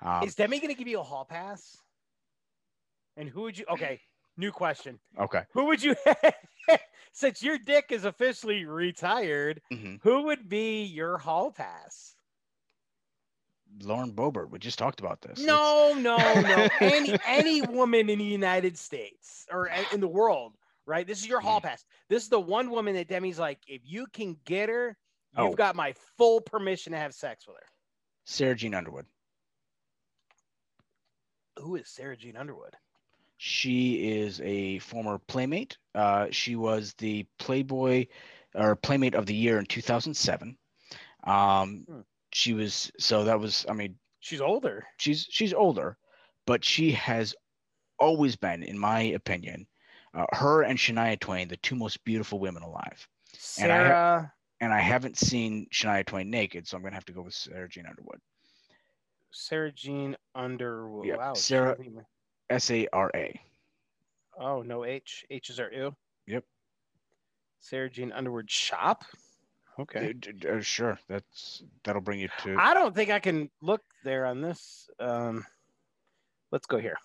um, Is Demi gonna give you a hall pass? And who would you? Okay, new question. okay. Who would you? Since your dick is officially retired, hmm who would be your hall pass? Lauren Boebert, we just talked about this. It's- No, no, no. any any woman in the United States or in the world, right? This is your hall Mm. pass. This is the one woman that Demi's like, if you can get her, you've Oh. got my full permission to have sex with her. Sara Jean Underwood. Who is Sara Jean Underwood? She is a former Playmate. Uh, she was the Playboy or Playmate of the Year in 2007. Um, Hmm. She was so that was. I mean, She's older. she's she's older, but she has always been, in my opinion, uh, her and Shania Twain, the two most beautiful women alive. And I ha- Sara And I haven't seen Shania Twain naked, so I'm gonna have to go with Sara Jean Underwood. Sara Jean Underwood. Yeah, Wow. Sara- S A R A. Oh, no H. H's are ew. Yep. Sara Jean Underwood shop. Okay. Uh, Sure, that's that'll bring you to. I don't think I can look there on this. Um, let's go here.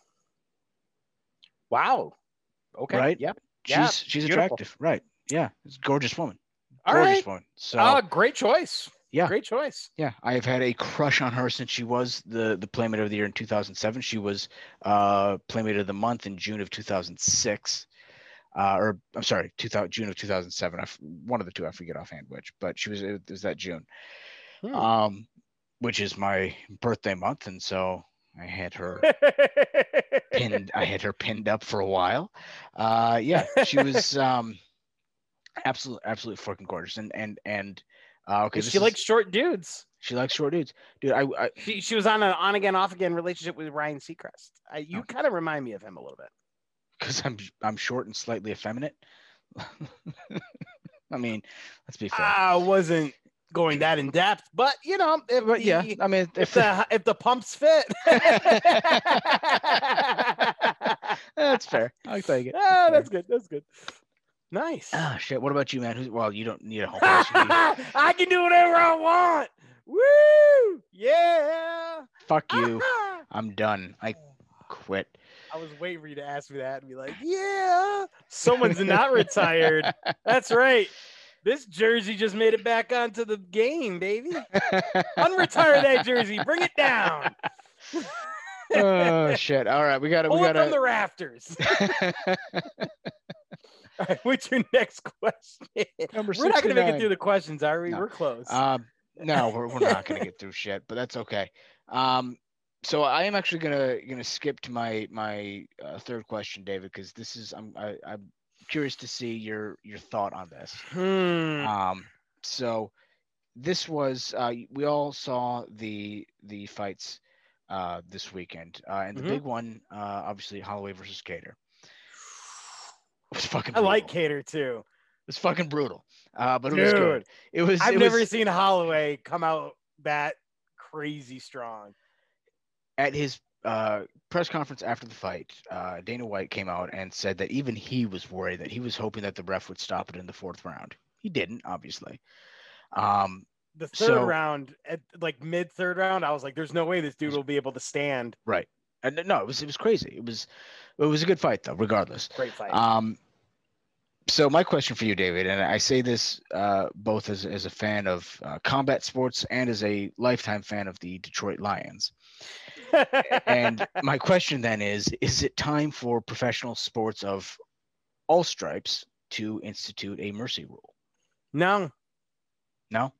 Wow. Okay. Right? Yep. she's yeah, she's beautiful. attractive, right? Yeah, it's a gorgeous woman. All gorgeous right. woman. So Ah, great choice. Yeah. Great choice. yeah, I have had a crush on her since she was the the Playmate of the Year in 2007. She was uh Playmate of the Month in June of 2006. Uh, or I'm sorry, 2000, June of 2007. I one of the two, I forget offhand which, but she was it was that June, Hmm. um, which is my birthday month, and so I had her pinned. I had her pinned up for a while. Uh, yeah, she was um, absolutely, absolutely fucking gorgeous, and and and uh, okay, she is- likes short dudes. she likes short dudes, dude. I, I She, she was on an on again, off again relationship with Ryan Seacrest. I, you Oh. kind of remind me of him a little bit. because I'm I'm short and slightly effeminate. I mean, let's be fair. I wasn't going that in depth, but you know, if but yeah, the- I mean, if if the, the if the pumps fit. that's fair. I'll take it. Ah, fair. that's good. That's good. Nice. Ah, shit. What about you, man? Who's, well, you don't need a whole need- I can do whatever I want. Woo! Yeah. Fuck you. I'm done. I quit. I was waiting for you to ask me that and be like, yeah, someone's not retired. That's right. This jersey just made it back onto the game, baby. Unretire that jersey. Bring it down. oh shit! All right, we got to We Pull it got from the rafters. All right, what's your next question? Number We're not going to make it through the questions, are we? No. We're close. Um, no, we're, we're not gonna get through shit, but that's okay. Um, so I am actually gonna gonna skip to my my uh, third question, David, because this is I'm I, I'm curious to see your your thought on this. Hmm. Um, so this was uh, we all saw the the fights uh, this weekend, uh, and the Mhm. big one, uh, obviously Holloway versus Kattar. It was fucking. I like brutal. Kattar too. It was fucking brutal, uh, but it was good. It was. I've it never was, seen Holloway come out that crazy strong. at his uh, press conference after the fight, uh, Dana White came out and said that even he was worried that he was hoping that the ref would stop it in the fourth round. He didn't, obviously. Um, The third So- round, at like mid third round, I was like, "There's no way this dude will be able to stand." right. And no, it was it was crazy. It was it was a good fight though, regardless. Great fight. Um, so my question for you, David, and I say this uh, both as as a fan of uh, combat sports and as a lifetime fan of the Detroit Lions. and my question then is is it time for professional sports of all stripes to institute a mercy rule no, no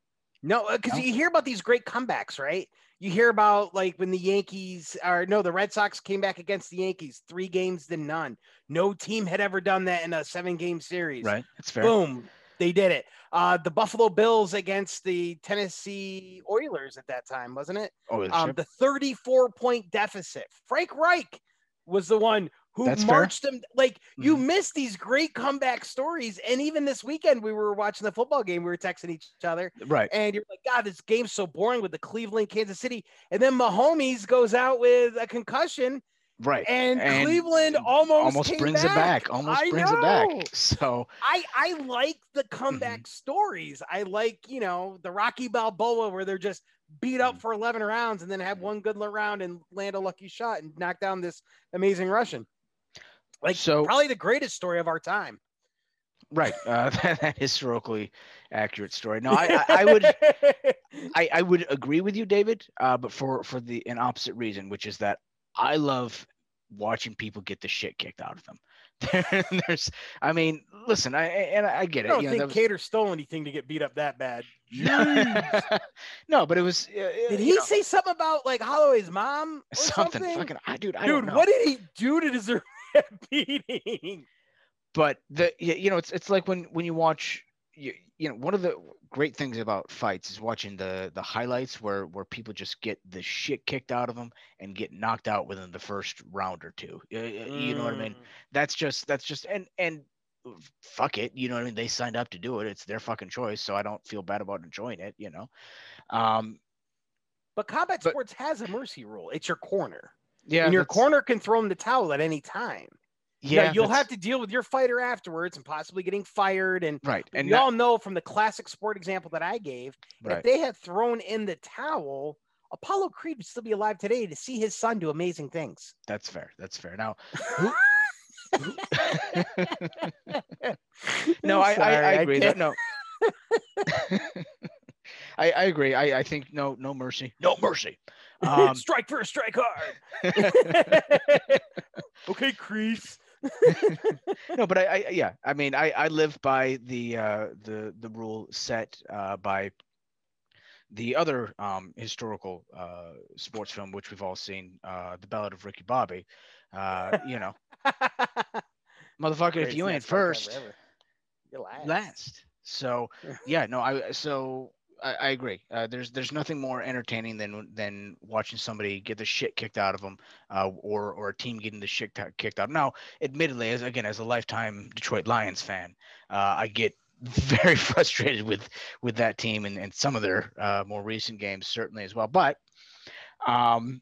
no, uh, because No? you hear about these great comebacks, right? You hear about like when the Yankees or no, the Red Sox came back against the Yankees, three games to none. No team had ever done that in a seven game series. right that's fair Boom. They did it. Uh, the Buffalo Bills against the Tennessee Oilers at that time, wasn't it? oh Um, the 34 point deficit. Frank Reich was the one who That's fair. marched them. Like you Mhm. miss these great comeback stories. And even this weekend, we were watching the football game. We were texting each other, right and you're like, God, this game's so boring with the Cleveland, Kansas City. And then Mahomes goes out with a concussion, right. And, And Cleveland almost Almost brings it back. Almost I brings it know. back. So I I like the Mm-hmm. comeback stories. I like you know the Rocky Balboa where they're just beat up Mhm. for 11 rounds and then have one good round and land a lucky shot and knock down this amazing Russian. Like So- probably the greatest story of our time. right, uh, that, that historically accurate story. No, I, I, I would I, I would agree with you, David, uh, but for for the an opposite reason, which is that I love watching people get the shit kicked out of them. There, there's, I mean, listen, I and I get it. I don't you know, think was- Kattar stole anything to get beat up that bad. no, no but it was. Uh, Did he know, say something about like Holloway's mom? Or something, something? fucking? I dude, I don't Dude, what did he do to deserve that beating? but the you know it's it's like when when you watch you, you know one of the great things about fights is watching the the highlights where where people just get the shit kicked out of them and get knocked out within the first round or two Y- y- you know what i mean Mm. that's just that's just and and fuck it you know what i mean they signed up to do it it's their fucking choice so i don't feel bad about enjoying it you know um But combat But- sports has a mercy rule. It's your corner. yeah and your corner can throw in the towel at any time. Yeah you'll have to deal with your fighter afterwards and possibly getting fired. And right and we that- all know from the classic sport example that I gave, right if they had thrown in the towel, Apollo Creed would still be alive today to see his son do amazing things. that's fair that's fair now who, who- no, I, I, I agree. can't- no, I, I agree. I, I think no, no mercy, no mercy. Um, strike first, strike hard. okay, Kreese. no, but I, I, yeah, I mean, I, I live by the, uh, the, the rule set uh, by the other um, historical uh, sports film, which we've all seen, uh, The Ballad of Ricky Bobby. Uh, you know, motherfucker, if you ain't first. You're last. last. So yeah, no, I so I, I agree. Uh, there's there's nothing more entertaining than than watching somebody get the shit kicked out of them, uh, or or a team getting the shit kicked out. Now, admittedly, as again as a lifetime Detroit Lions fan, uh, I get very frustrated with with that team and, and some of their uh, more recent games certainly as well. But um,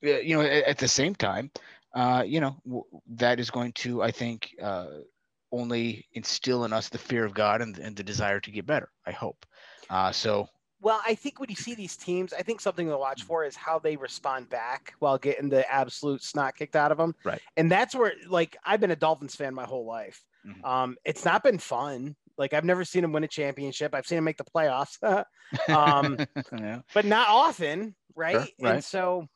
you know, at, at the same time, uh, you know, w- that is going to I think. Uh, only instill in us the fear of God and, and the desire to get better. I hope. Uh, so Well, I think when you see these teams, I think something to watch for is how they respond back while getting the absolute snot kicked out of them. Right. And that's where, like, I've been a Dolphins fan my whole life. Mhm. Um, it's not been fun. Like, I've never seen them win a championship. I've seen them make the playoffs, Um, yeah, but not often, right? right. And so,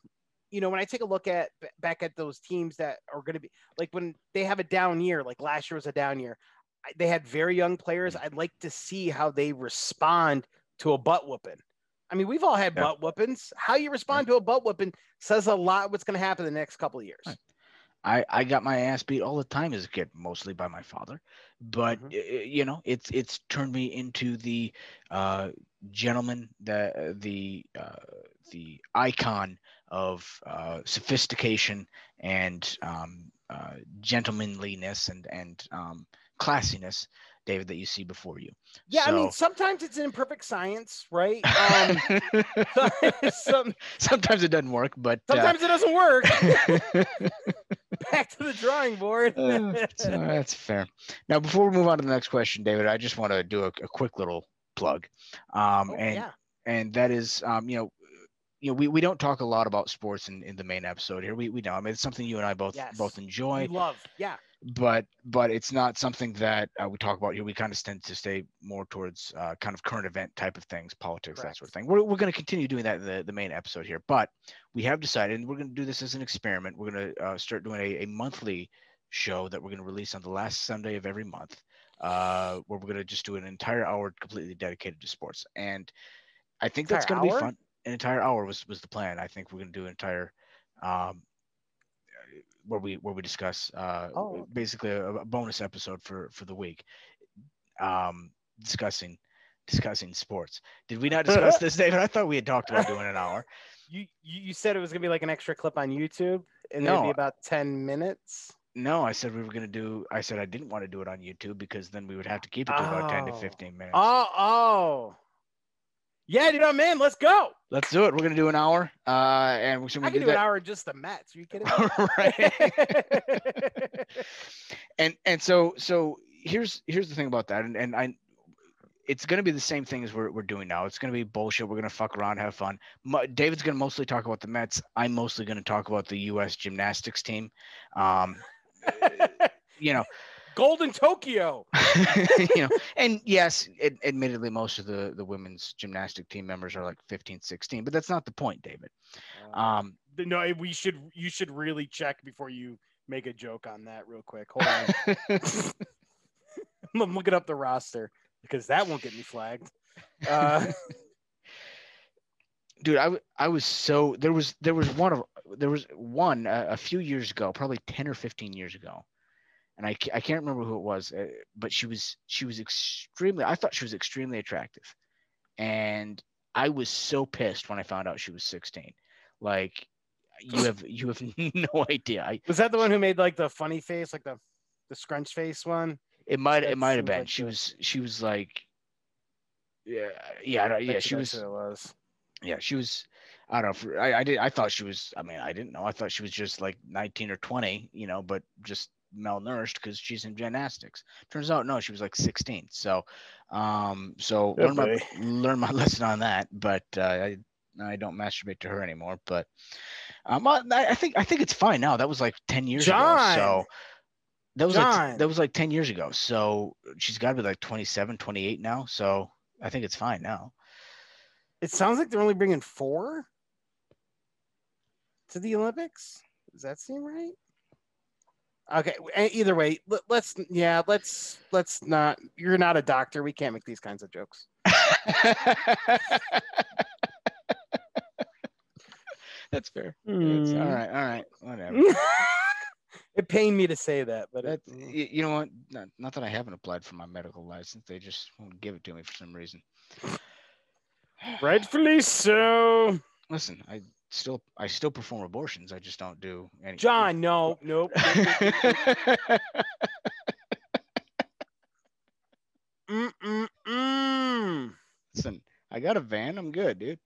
you know, when I take a look at back at those teams that are going to be like when they have a down year, like last year was a down year, they had very young players. Mm. I'd like to see how they respond to a butt whooping. I mean, we've all had Yeah. butt whoopings. How you respond to a butt whooping says a lot what's going to happen the next couple of years. Right. I, I got my ass beat all the time as a kid, mostly by my father. But Mhm. uh, you know, it's it's turned me into the uh, gentleman, the the uh, the icon of uh, sophistication and um, uh, gentlemanliness and and um, classiness, David, that you see before you. Yeah, I mean, sometimes it's an imperfect science, right? Um, some, Sometimes it doesn't work, but uh, sometimes it doesn't work. Back to the drawing board. Uh, so that's fair. Now, before we move on to the next question, David, I just want to do a, a quick little plug, um, Oh, and yeah. and that is, um, you know, you know, we, we don't talk a lot about sports in, in the main episode here. We we know, I mean, it's something you and I both Yes. both enjoy, We love, yeah. But but it's not something that uh, we talk about here. We kind of tend to stay more towards uh, kind of current event type of things, politics, that sort of thing. We're, we're going to continue doing that in the, the main episode here, but we have decided, and we're going to do this as an experiment. We're going to uh, start doing a, a monthly show that we're going to release on the last Sunday of every month, uh, where we're going to just do an entire hour completely dedicated to sports. And I think that's going to be fun. An entire hour was was the plan. I think we're going to do an entire. Um, where we where we discuss uh, Oh, basically a, a bonus episode for for the week, um, discussing discussing sports. Did we not discuss this, David? I thought we had talked about doing an hour. You, you said it was gonna be like an extra clip on YouTube, and it'd be about ten minutes. No, I said we were going to do. I said I didn't want to do it on YouTube because then we would have to keep it to about ten to Oh. fifteen minutes. Oh, oh. Yeah, dude, I'm in. Let's go. Let's do it. We're gonna do an hour. Uh, and we're I gonna can do do an hour just the Mets. Are you kidding right. and and so so here's here's the thing about that and, and i it's going to be the same thing as we're, we're doing now it's going to be bullshit we're going to fuck around have fun Mo- david's going to mostly talk about the mets i'm mostly going to talk about the us gymnastics team um you know Golden Tokyo. you know and yes it, admittedly most of the the women's gymnastic team members are like 15 16 but that's not the point david um no, we should. You should really check before you make a joke on that, real quick. Hold on. I'm looking up the roster because that won't get me flagged. Uh, dude I, w- I was so there was there was one of there was one uh, a few years ago probably 10 or 15 years ago and I, I can't remember who it was uh, but she was she was extremely i thought she was extremely attractive and i was so pissed when i found out she was 16 like you have you have no idea I, was that the one who made like the funny face, like the the scrunch face one? it might it might have been like she the- was she was like yeah yeah I don't- yeah she was it was. yeah, she was. I don't know. For, I, I did. I thought she was. I mean, I didn't know. I thought she was just like 19 or 20, you know, but just malnourished because she's in gymnastics. Turns out, no, she was like 16. So, um, so Good learn my learn my lesson on that. But uh, I I don't masturbate to her anymore. But um, I, I think I think it's fine now. That was like 10 years John! ago. So. That was like that was like 10 years ago. So she's got to be like 27, 28 now. So I think it's fine now. It sounds like they're only bringing four to the Olympics. Does that seem right? Okay. Either way, let, let's yeah, let's let's not. You're not a doctor. We can't make these kinds of jokes. That's fair. It's, hmm. all right, all right, whatever. it pained me to say that, but That, it, you know what? Not, not that I haven't applied for my medical license. They just won't give it to me for some reason. rightfully so. Listen, I still I still perform abortions. I just don't do any. John, no, nope. Mm, mm, mm. Listen, I got a van. I'm good, dude.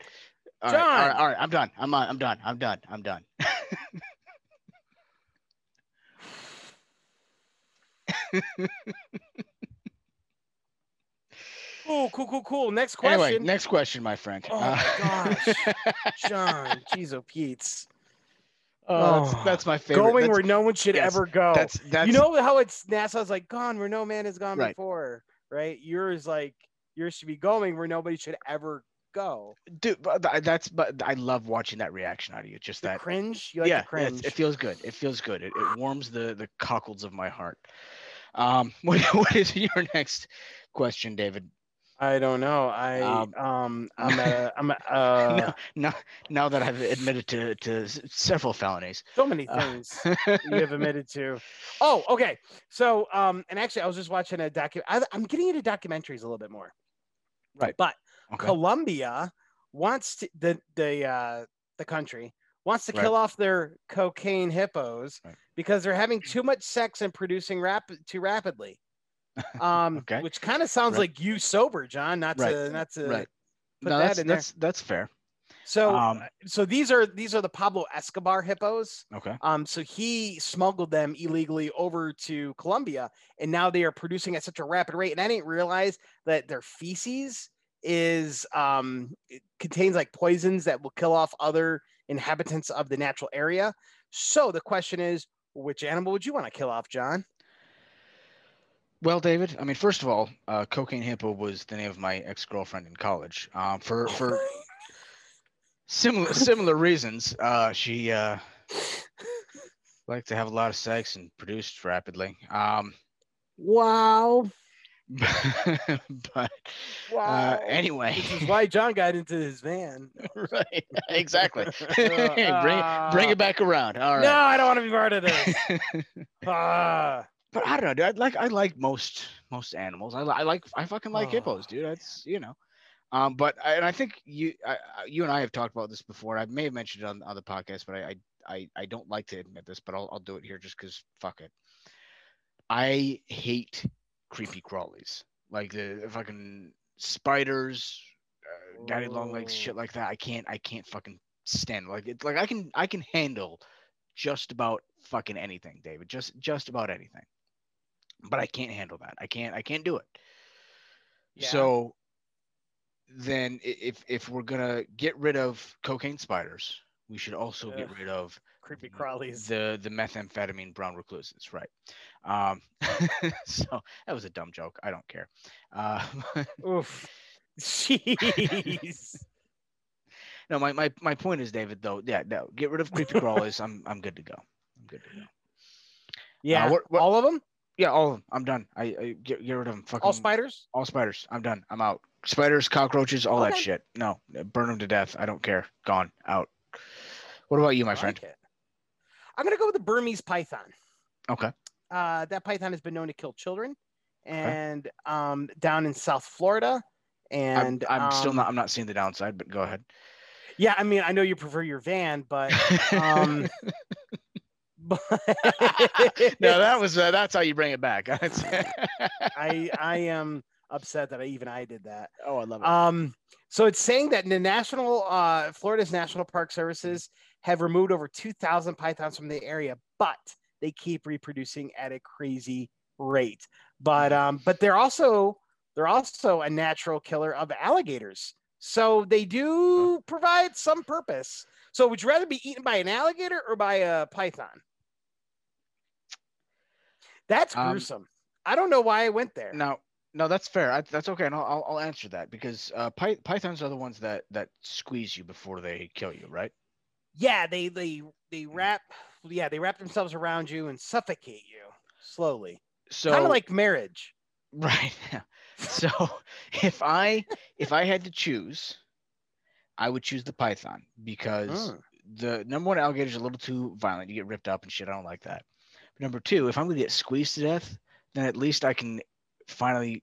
All right, all right, John! all right. I'm done. I'm on. I'm done. I'm done. I'm done. Cool, cool, cool, cool. Next question. Anyway, next question, my friend. Oh my gosh, John, jeez, oh Pete's. oh, that's, Oh. that's my favorite. Going That's- where no one should yes, ever go. that's that's you know how it's NASA's like gone where no man has gone Right. before, right? Yours like yours should be going where nobody should ever go. dude but that's but i love watching that reaction out of you just The that cringe, you like yeah, the cringe. it's- it feels good it feels good it, it warms the the cockles of my heart um what, what is your next question david I don't know. I Um, um, I'm a I'm a, uh, now, now now that i've admitted to to several felonies so many Uh, things. you have admitted to. Oh, okay. So, um, and actually, I was just watching a docu. I, I'm getting into documentaries a little bit more. Right. But okay Colombia wants to the the uh, the country wants to Right. kill off their cocaine hippos Right. because they're having too much sex and producing rapid too rapidly. Um, Okay. which kind of sounds Right. like you sober, John. Not Right. to not to right put no that that's in there. that's that's fair So um so these are these are the Pablo Escobar hippos. okay Um, so he smuggled them illegally over to Colombia, and now they are producing at such a rapid rate. And I didn't realize that their feces is um it contains like poisons that will kill off other inhabitants of the natural area. So the question is, which animal would you want to kill off, John? Well david i mean first of all uh cocaine hippo was the name of my ex-girlfriend in college um for for similar similar reasons. Uh, she uh, liked to have a lot of sex and produced rapidly. Um, wow, but wow. uh, anyway, this is why John got into his van. right, exactly. Uh, bring bring it back around. All No. I don't want to be part of this. Ah. But I don't know, dude. I like I like most most animals. I, I like I fucking like Oh. hippos, dude. That's you know. Um, but I, and I think you I, you and I have talked about this before. I may have mentioned it on, on the podcast, but I, I I I don't like to admit this, but I'll I'll do it here just because fuck it. I hate creepy crawlies like the fucking spiders, uh, daddy long legs, shit like that. I can't I can't fucking stand like it's like I can I can handle just about fucking anything, David. Just just about anything. But I can't handle that. I can't I can't do it. Yeah. So then if if we're gonna get rid of cocaine spiders, we should also get rid of creepy crawlies. the the methamphetamine brown recluses, right? Um, so that was a dumb joke. I don't care. Uh, Oof. Jeez. no, my, my my point is, David. Though, yeah, no, get rid of creepy crawlers. I'm I'm good to go. I'm good to go. Yeah. what- what- all of them? Yeah, all of them. I'm done. I, I get, get rid of them. Fucking All spiders? all spiders. I'm done. I'm out. Spiders, cockroaches, all that shit. No, burn them to death. I don't care. Gone. Out. What about you, my I friend? it. I'm gonna go with the Burmese python. Okay. Uh, that python has been known to kill children, and um, down in South Florida. I'm, And I'm still um, not. I'm not seeing the downside, but go ahead. Yeah, I mean, I know you prefer your van, but um, but no, that was uh, that's how you bring it back. I I am upset that I even I did that. oh, I love it. Um, so it's saying that the national uh, Florida's National Park Services have removed over 2,000 pythons from the area, but they keep reproducing at a crazy rate. But um, but they're also they're also a natural killer of alligators. So they do provide some purpose. So would you rather be eaten by an alligator or by a python? That's Um, gruesome. I don't know why I went there. No, no, that's fair. I, that's okay, and I'll, I'll I'll answer that because uh, py- pythons are the ones that that squeeze you before they kill you, right? yeah they they they wrap yeah they wrap themselves around you and suffocate you slowly So kind of like marriage right. so if I if I had to choose, I would choose the python because Mm. the number one alligator is a little too violent. You get ripped up and shit. I don't like that. Number two, if I'm gonna get squeezed to death, then at least I can finally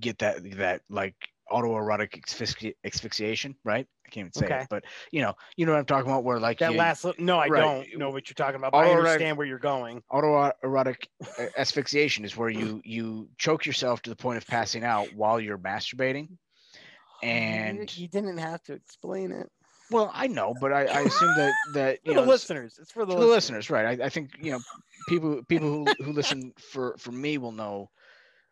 get that that like autoerotic asphyxi- asphyxiation, right? I can't even say Okay. it, but you know, you know what I'm talking about, where like that you- last no i right. don't know what you're talking about but i understand where you're going autoerotic uh, asphyxiation is where you you choke yourself to the point of passing out while you're masturbating. And you didn't have to explain it well, I know, but I, I assume that that for you the know, s- listeners it's for the, for the listeners. listeners, right? I, I think you know people people who, who listen for for me will know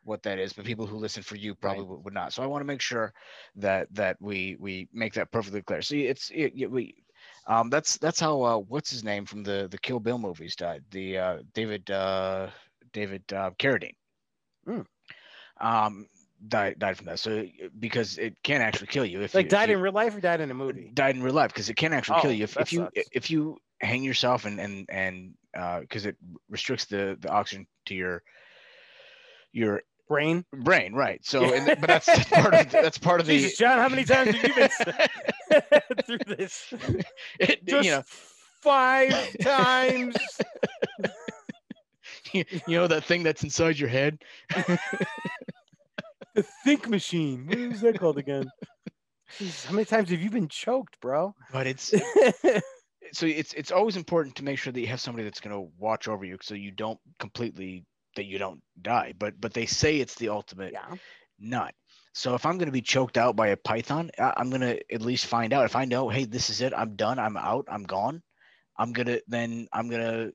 what that is, but people who listen for you probably would, would not. So I want to make sure that that we we make that perfectly clear. See, it's it, it- we. Um, that's that's how uh, what's his name from the the Kill Bill movies died. The uh, David uh, David uh, Carradine. Mm. Um, died died from that. So because it can actually kill you if like you, if died you- in real life or died in a movie? Died in real life because it can actually kill Oh, you. If, if you sucks. if you hang yourself and and and uh, because it restricts the the oxygen to your your brain? brain right. So and, but that's, that's part of the, that's part of the jesus john how many times have you been through this? It, just you know. five times? You, you know that thing that's inside your head the think machine what is that called again Jesus, how many times have you been choked bro but it's so it's it's always important to make sure that you have somebody that's going to watch over you so you don't completely that you don't die but but they say it's the ultimate yeah nut. So if I'm going to be choked out by a python, I- I'm going to at least find out. If I know, hey, this is it, I'm done, I'm out, I'm gone. I'm gonna then I'm gonna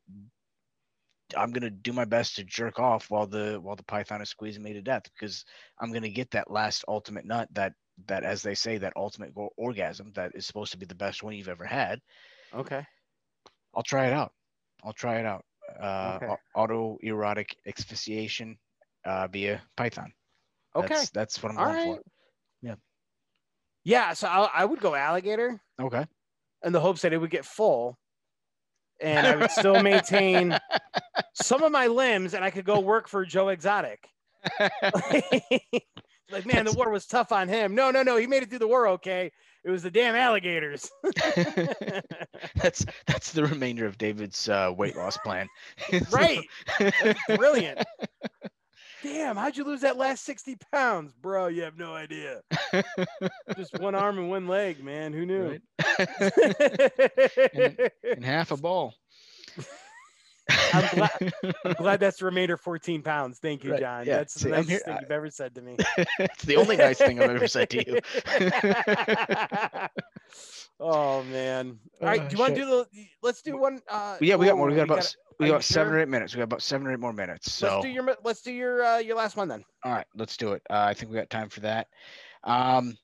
I'm gonna do my best to jerk off while the while the python is squeezing me to death because I'm gonna get that last ultimate nut that that as they say that ultimate go- orgasm that is supposed to be the best one you've ever had. okay I'll try it out. I'll try it out. Uh, Okay. Auto erotic asphyxiation uh, via python. okay That's, that's what I'm all going right for. Yeah. yeah so I, I would go alligator Okay. in the hopes that it would get full and i would still maintain some of my limbs and i could go work for joe exotic. Like man the war was tough on him. No no no he made it through the war okay. It was the damn alligators. That's that's the remainder of David's uh, weight loss plan. right. That's brilliant damn how'd you lose that last 60 pounds bro you have no idea just one arm and one leg man who knew Right. and half a ball. I'm glad- I'm glad that's the remainder 14 pounds. Thank you, Right, John. yeah, That's see, the nicest thing I- you've ever said to me. it's the only nice thing I've ever said to you. oh man. All right, Oh, do you want to do the? Let's do one. Uh, yeah, we got oh, more. We got about gotta- s- we got seven sure? or eight minutes. We got about seven or eight more minutes. So Let's do your. Let's do your. Uh, your last one then. all right, let's do it. Uh, I think we got time for that. Um,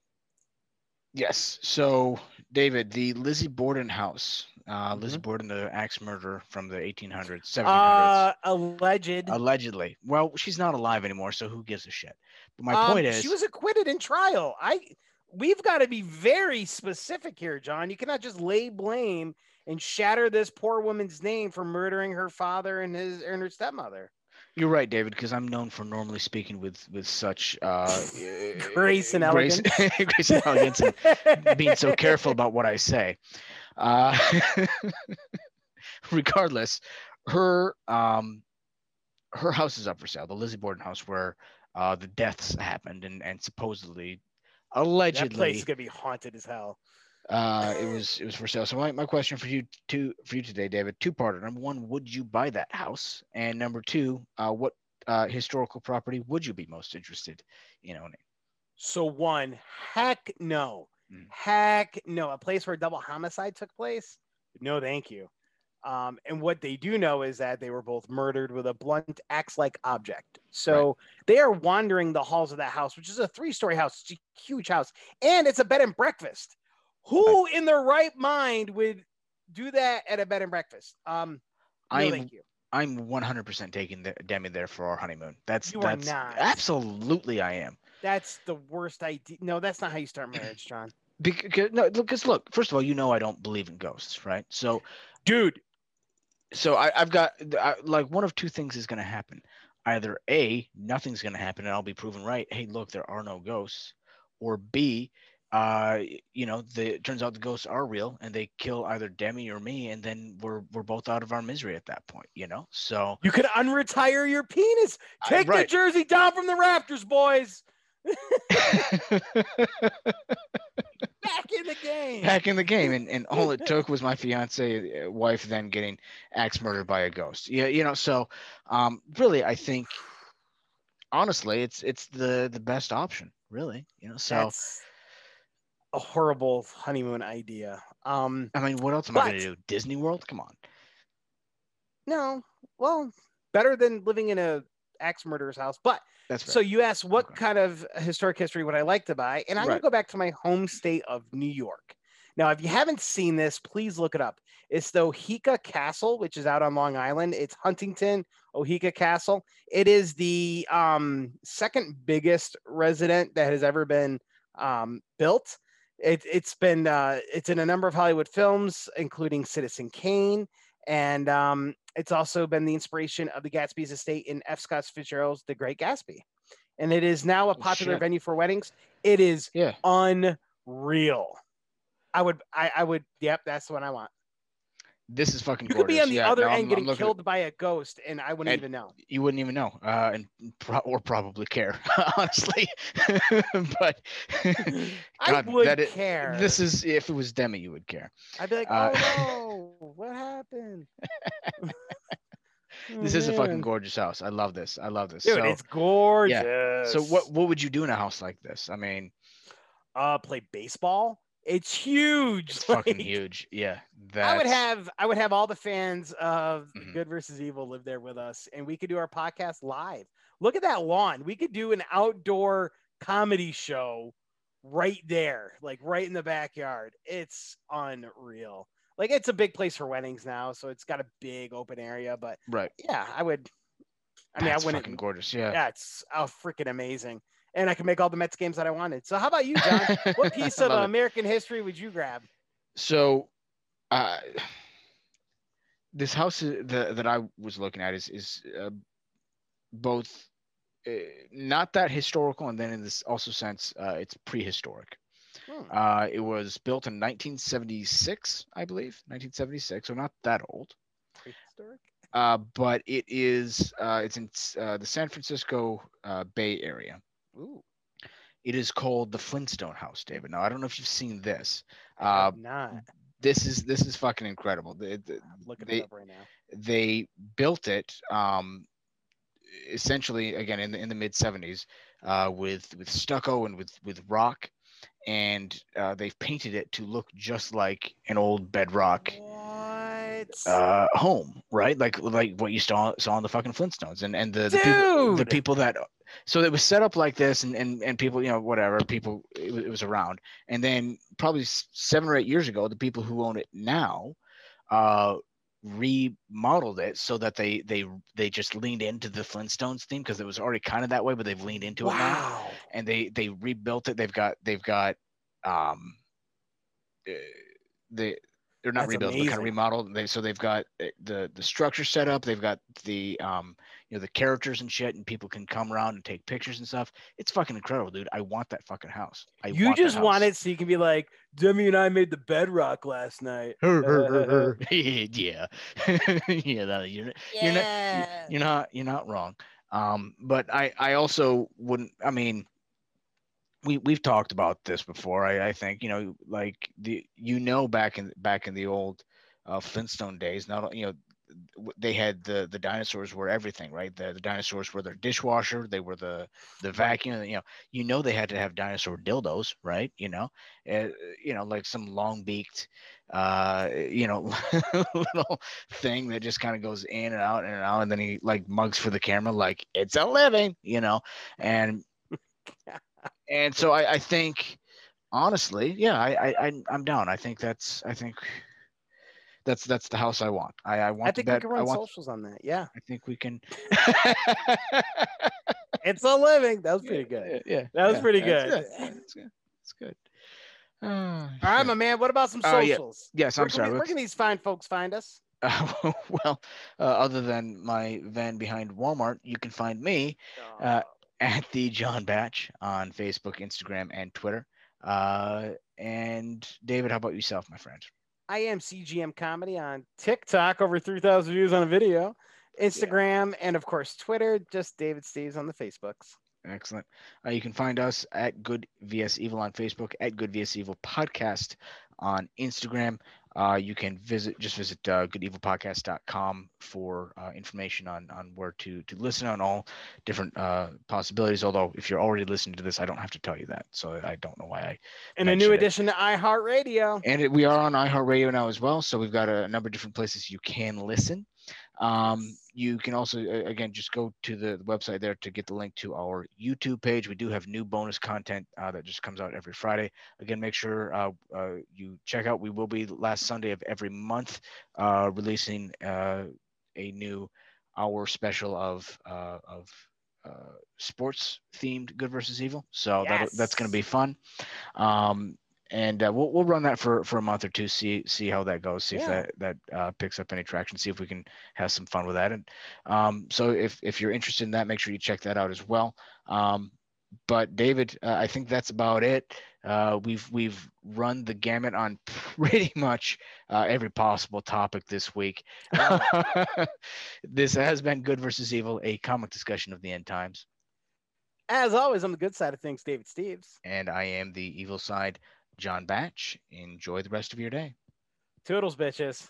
yes. So David, the Lizzie Borden house. Uh, Lizzie Borden, the axe murderer from the 1800s, 1700s. Uh, alleged. Allegedly. Well, she's not alive anymore, so who gives a shit? But my Um, point is, she was acquitted in trial. I. We've got to be very specific here, John. You cannot just lay blame and shatter this poor woman's name for murdering her father and his and her stepmother. you're right, David, because I'm known for normally speaking with with such uh, Grace and grace, grace and elegance, and being so careful about what I say. Uh, regardless, her um, her house is up for sale. The Lizzie Borden house, where uh, the deaths happened, and and supposedly, allegedly, That place is gonna be haunted as hell. Uh, it was it was for sale. So my, my question for you to for you today, David, two parter. Number one, would you buy that house? And number two, uh, what uh, historical property would you be most interested in owning? So one, heck no, Mm. heck no. A place where a double homicide took place? No, thank you. Um, and what they do know is that they were both murdered with a blunt axe-like object. So they are wandering the halls of that house, which is a three-story house. It's a huge house, and it's a bed and breakfast. Who in their right mind would do that at a bed and breakfast? Um, no, I'm thank you. I'm 100% taking the, Demi there for our honeymoon. That's You are that's not. absolutely I am. That's the worst idea. No, that's not how you start marriage, John. Because no, because look, first of all, you know I don't believe in ghosts, right? So Dude, so I, I've got I, like one of two things is going to happen. Either A, nothing's going to happen and I'll be proven right. Hey, look, there are no ghosts. Or B, uh, you know, the it turns out the ghosts are real and they kill either Demi or me, and then we're we're both out of our misery at that point, you know. So You could unretire your penis. Take the right. jersey down from the rafters, boys. Back in the game. back in the game, and, and all it took was my fiance uh, wife then getting axe murdered by a ghost. Yeah, you know. So, um, really, I think honestly, it's it's the the best option, really. You know. So, That's a horrible honeymoon idea. Um, I mean, what else am I going to do? Disney World? Come on. no, well, better than living in a axe murderer's house. But right. so you asked what Okay. kind of historic history would I like to buy, and I'm Right. gonna go back to my home state of New York. Now, if you haven't seen this, please look it up. It's the Oheka Castle, which is out on Long Island. It's Huntington Oheka Castle. It is the um, second biggest resident that has ever been um, built. It, it's been uh, it's in a number of Hollywood films, including Citizen Kane, and um, it's also been the inspiration of the Gatsby's estate in F. Scott Fitzgerald's The Great Gatsby. And it is now a Oh, popular shit. venue for weddings. It is yeah. unreal. I would, I, I would, yep, that's the one I want. This is fucking You could be on the Yeah, other no, I'm- end I'm getting at- killed by a ghost, and I wouldn't And- even know. you wouldn't even know, uh, and pro- or probably care, honestly. but I God, would that i- care. this is if it was Demi, you would care. I'd be like, uh, oh no, what happened? This Oh, is a fucking gorgeous house. I love this. I love this. Dude, so, it's gorgeous. Yeah. so what what would you do in a house like this? I mean, Uh, play baseball. It's huge. it's fucking huge. Yeah, I would have I would have all the fans of Mhm. Good versus Evil live there with us, and we could do our podcast live. Look at that lawn. We could do an outdoor comedy show right there, like right in the backyard. It's unreal. Like it's a big place for weddings now, so it's got a big open area. But right. yeah, I would. I mean, That's I wouldn't. fucking gorgeous. Yeah. Yeah, it's oh, freaking amazing. And I can make all the Mets games that I wanted. So how about you, John? what piece of love it. American history would you grab? So, uh, this house that that I was looking at is is uh, both uh, not that historical, and then in this also sense, uh, it's prehistoric. Hmm. Uh, it was built in 1976, I believe, 1976, so not that old. Prehistoric? Uh, but it is uh, it's in uh, the San Francisco uh, Bay Area. Ooh, It is called the Flintstone House, David. Now I don't know if you've seen this. Uh, not. this is this is fucking incredible. The- the- I'm looking they- it up right now. they built it um, essentially again in the in the mid 70s uh, with with stucco and with with rock and uh, they've painted it to look just like an old bedrock uh, home right like like what you saw saw in the fucking flintstones and and the, the people the people that so it was set up like this and and, and people you know whatever people it, it was around. And then probably seven or eight years ago the people who own it now uh remodeled it so that they they they just leaned into the flintstones theme because it was already kind of that way but they've leaned into it now. Wow. and they they rebuilt it. They've got they've got um uh, they they're not That's rebuilt but kind of remodeled. They so they've got uh, the the structure set up. They've got the um you know the characters and shit and people can come around and take pictures and stuff it's fucking incredible dude. I want that fucking house. I You want that just want it so you can be like, Demi and I made the bedrock last night. yeah. Yeah that, you're, you're not you're not you're not wrong. Um but i i also wouldn't i mean we we've talked about this before. I i think you know like the you know back in back in the old uh flintstone days not you know w- they had the the dinosaurs were everything right? The, the dinosaurs were their dishwasher they were the the vacuum you know you know they had to have dinosaur dildos right? You know? Uh, you know like some long beaked uh you know little thing that just kind of goes in and out and out and then he like mugs for the camera like it's a living you know? And and so i i think honestly yeah i i I- i'm down. I think that's i think that's that's the house i want i i want I think bed we can run want socials on that. Yeah. i think we can It's a living. That was pretty good. yeah That was yeah, pretty good. It's good it's good Oh, All right, my man. What about some socials? Oh, yeah. yes Where i'm sorry we- where can these fine folks find us? Uh, well, uh, other than my van behind Walmart, you can find me Uh, at the John Batch on Facebook, Instagram, and Twitter. Uh, and David, how about yourself, my friend? I am CGM Comedy on TikTok, over 3,000 views on a video, Instagram, and of course, Twitter, just David Steves on the Facebooks. Excellent. Uh, you can find us at Good VS Evil on Facebook, at Good VS Evil Podcast on Instagram. Uh, you can visit just visit uh, goodevilpodcast.com for uh, information on on where to to listen on all different uh, possibilities. Although if you're already listening to this, I don't have to tell you that, so I don't know why I And a new it. addition to iHeartRadio. and it, we are on iHeartRadio now as well. So we've got a, number of different places you can listen. Um, you can also, again, just go to the, the website there to get the link to our YouTube page. We do have new bonus content uh, that just comes out every Friday. Again, make sure uh, uh, you check out. We will be last Sunday of every month uh, releasing uh, a new hour special of uh, of uh, sports themed Good versus Evil. So that that's going to be fun. Um, and uh, we'll, we'll run that for, for a month or two, see see how that goes, see if that that uh, picks up any traction, see if we can have some fun with that. And um, so if if you're interested in that, make sure you check that out as well. Um, but David, uh, I think that's about it. Uh, we've we've run the gamut on pretty much uh, every possible topic this week. this has been Good versus Evil, a comic discussion of the end times, As always, on the good side of things, David Steves. and I am the evil side, John Batch. Enjoy the rest of your day. Toodles, bitches.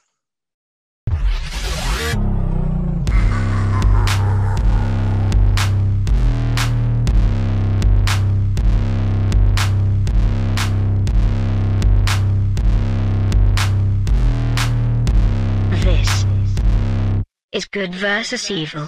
This is Good versus Evil.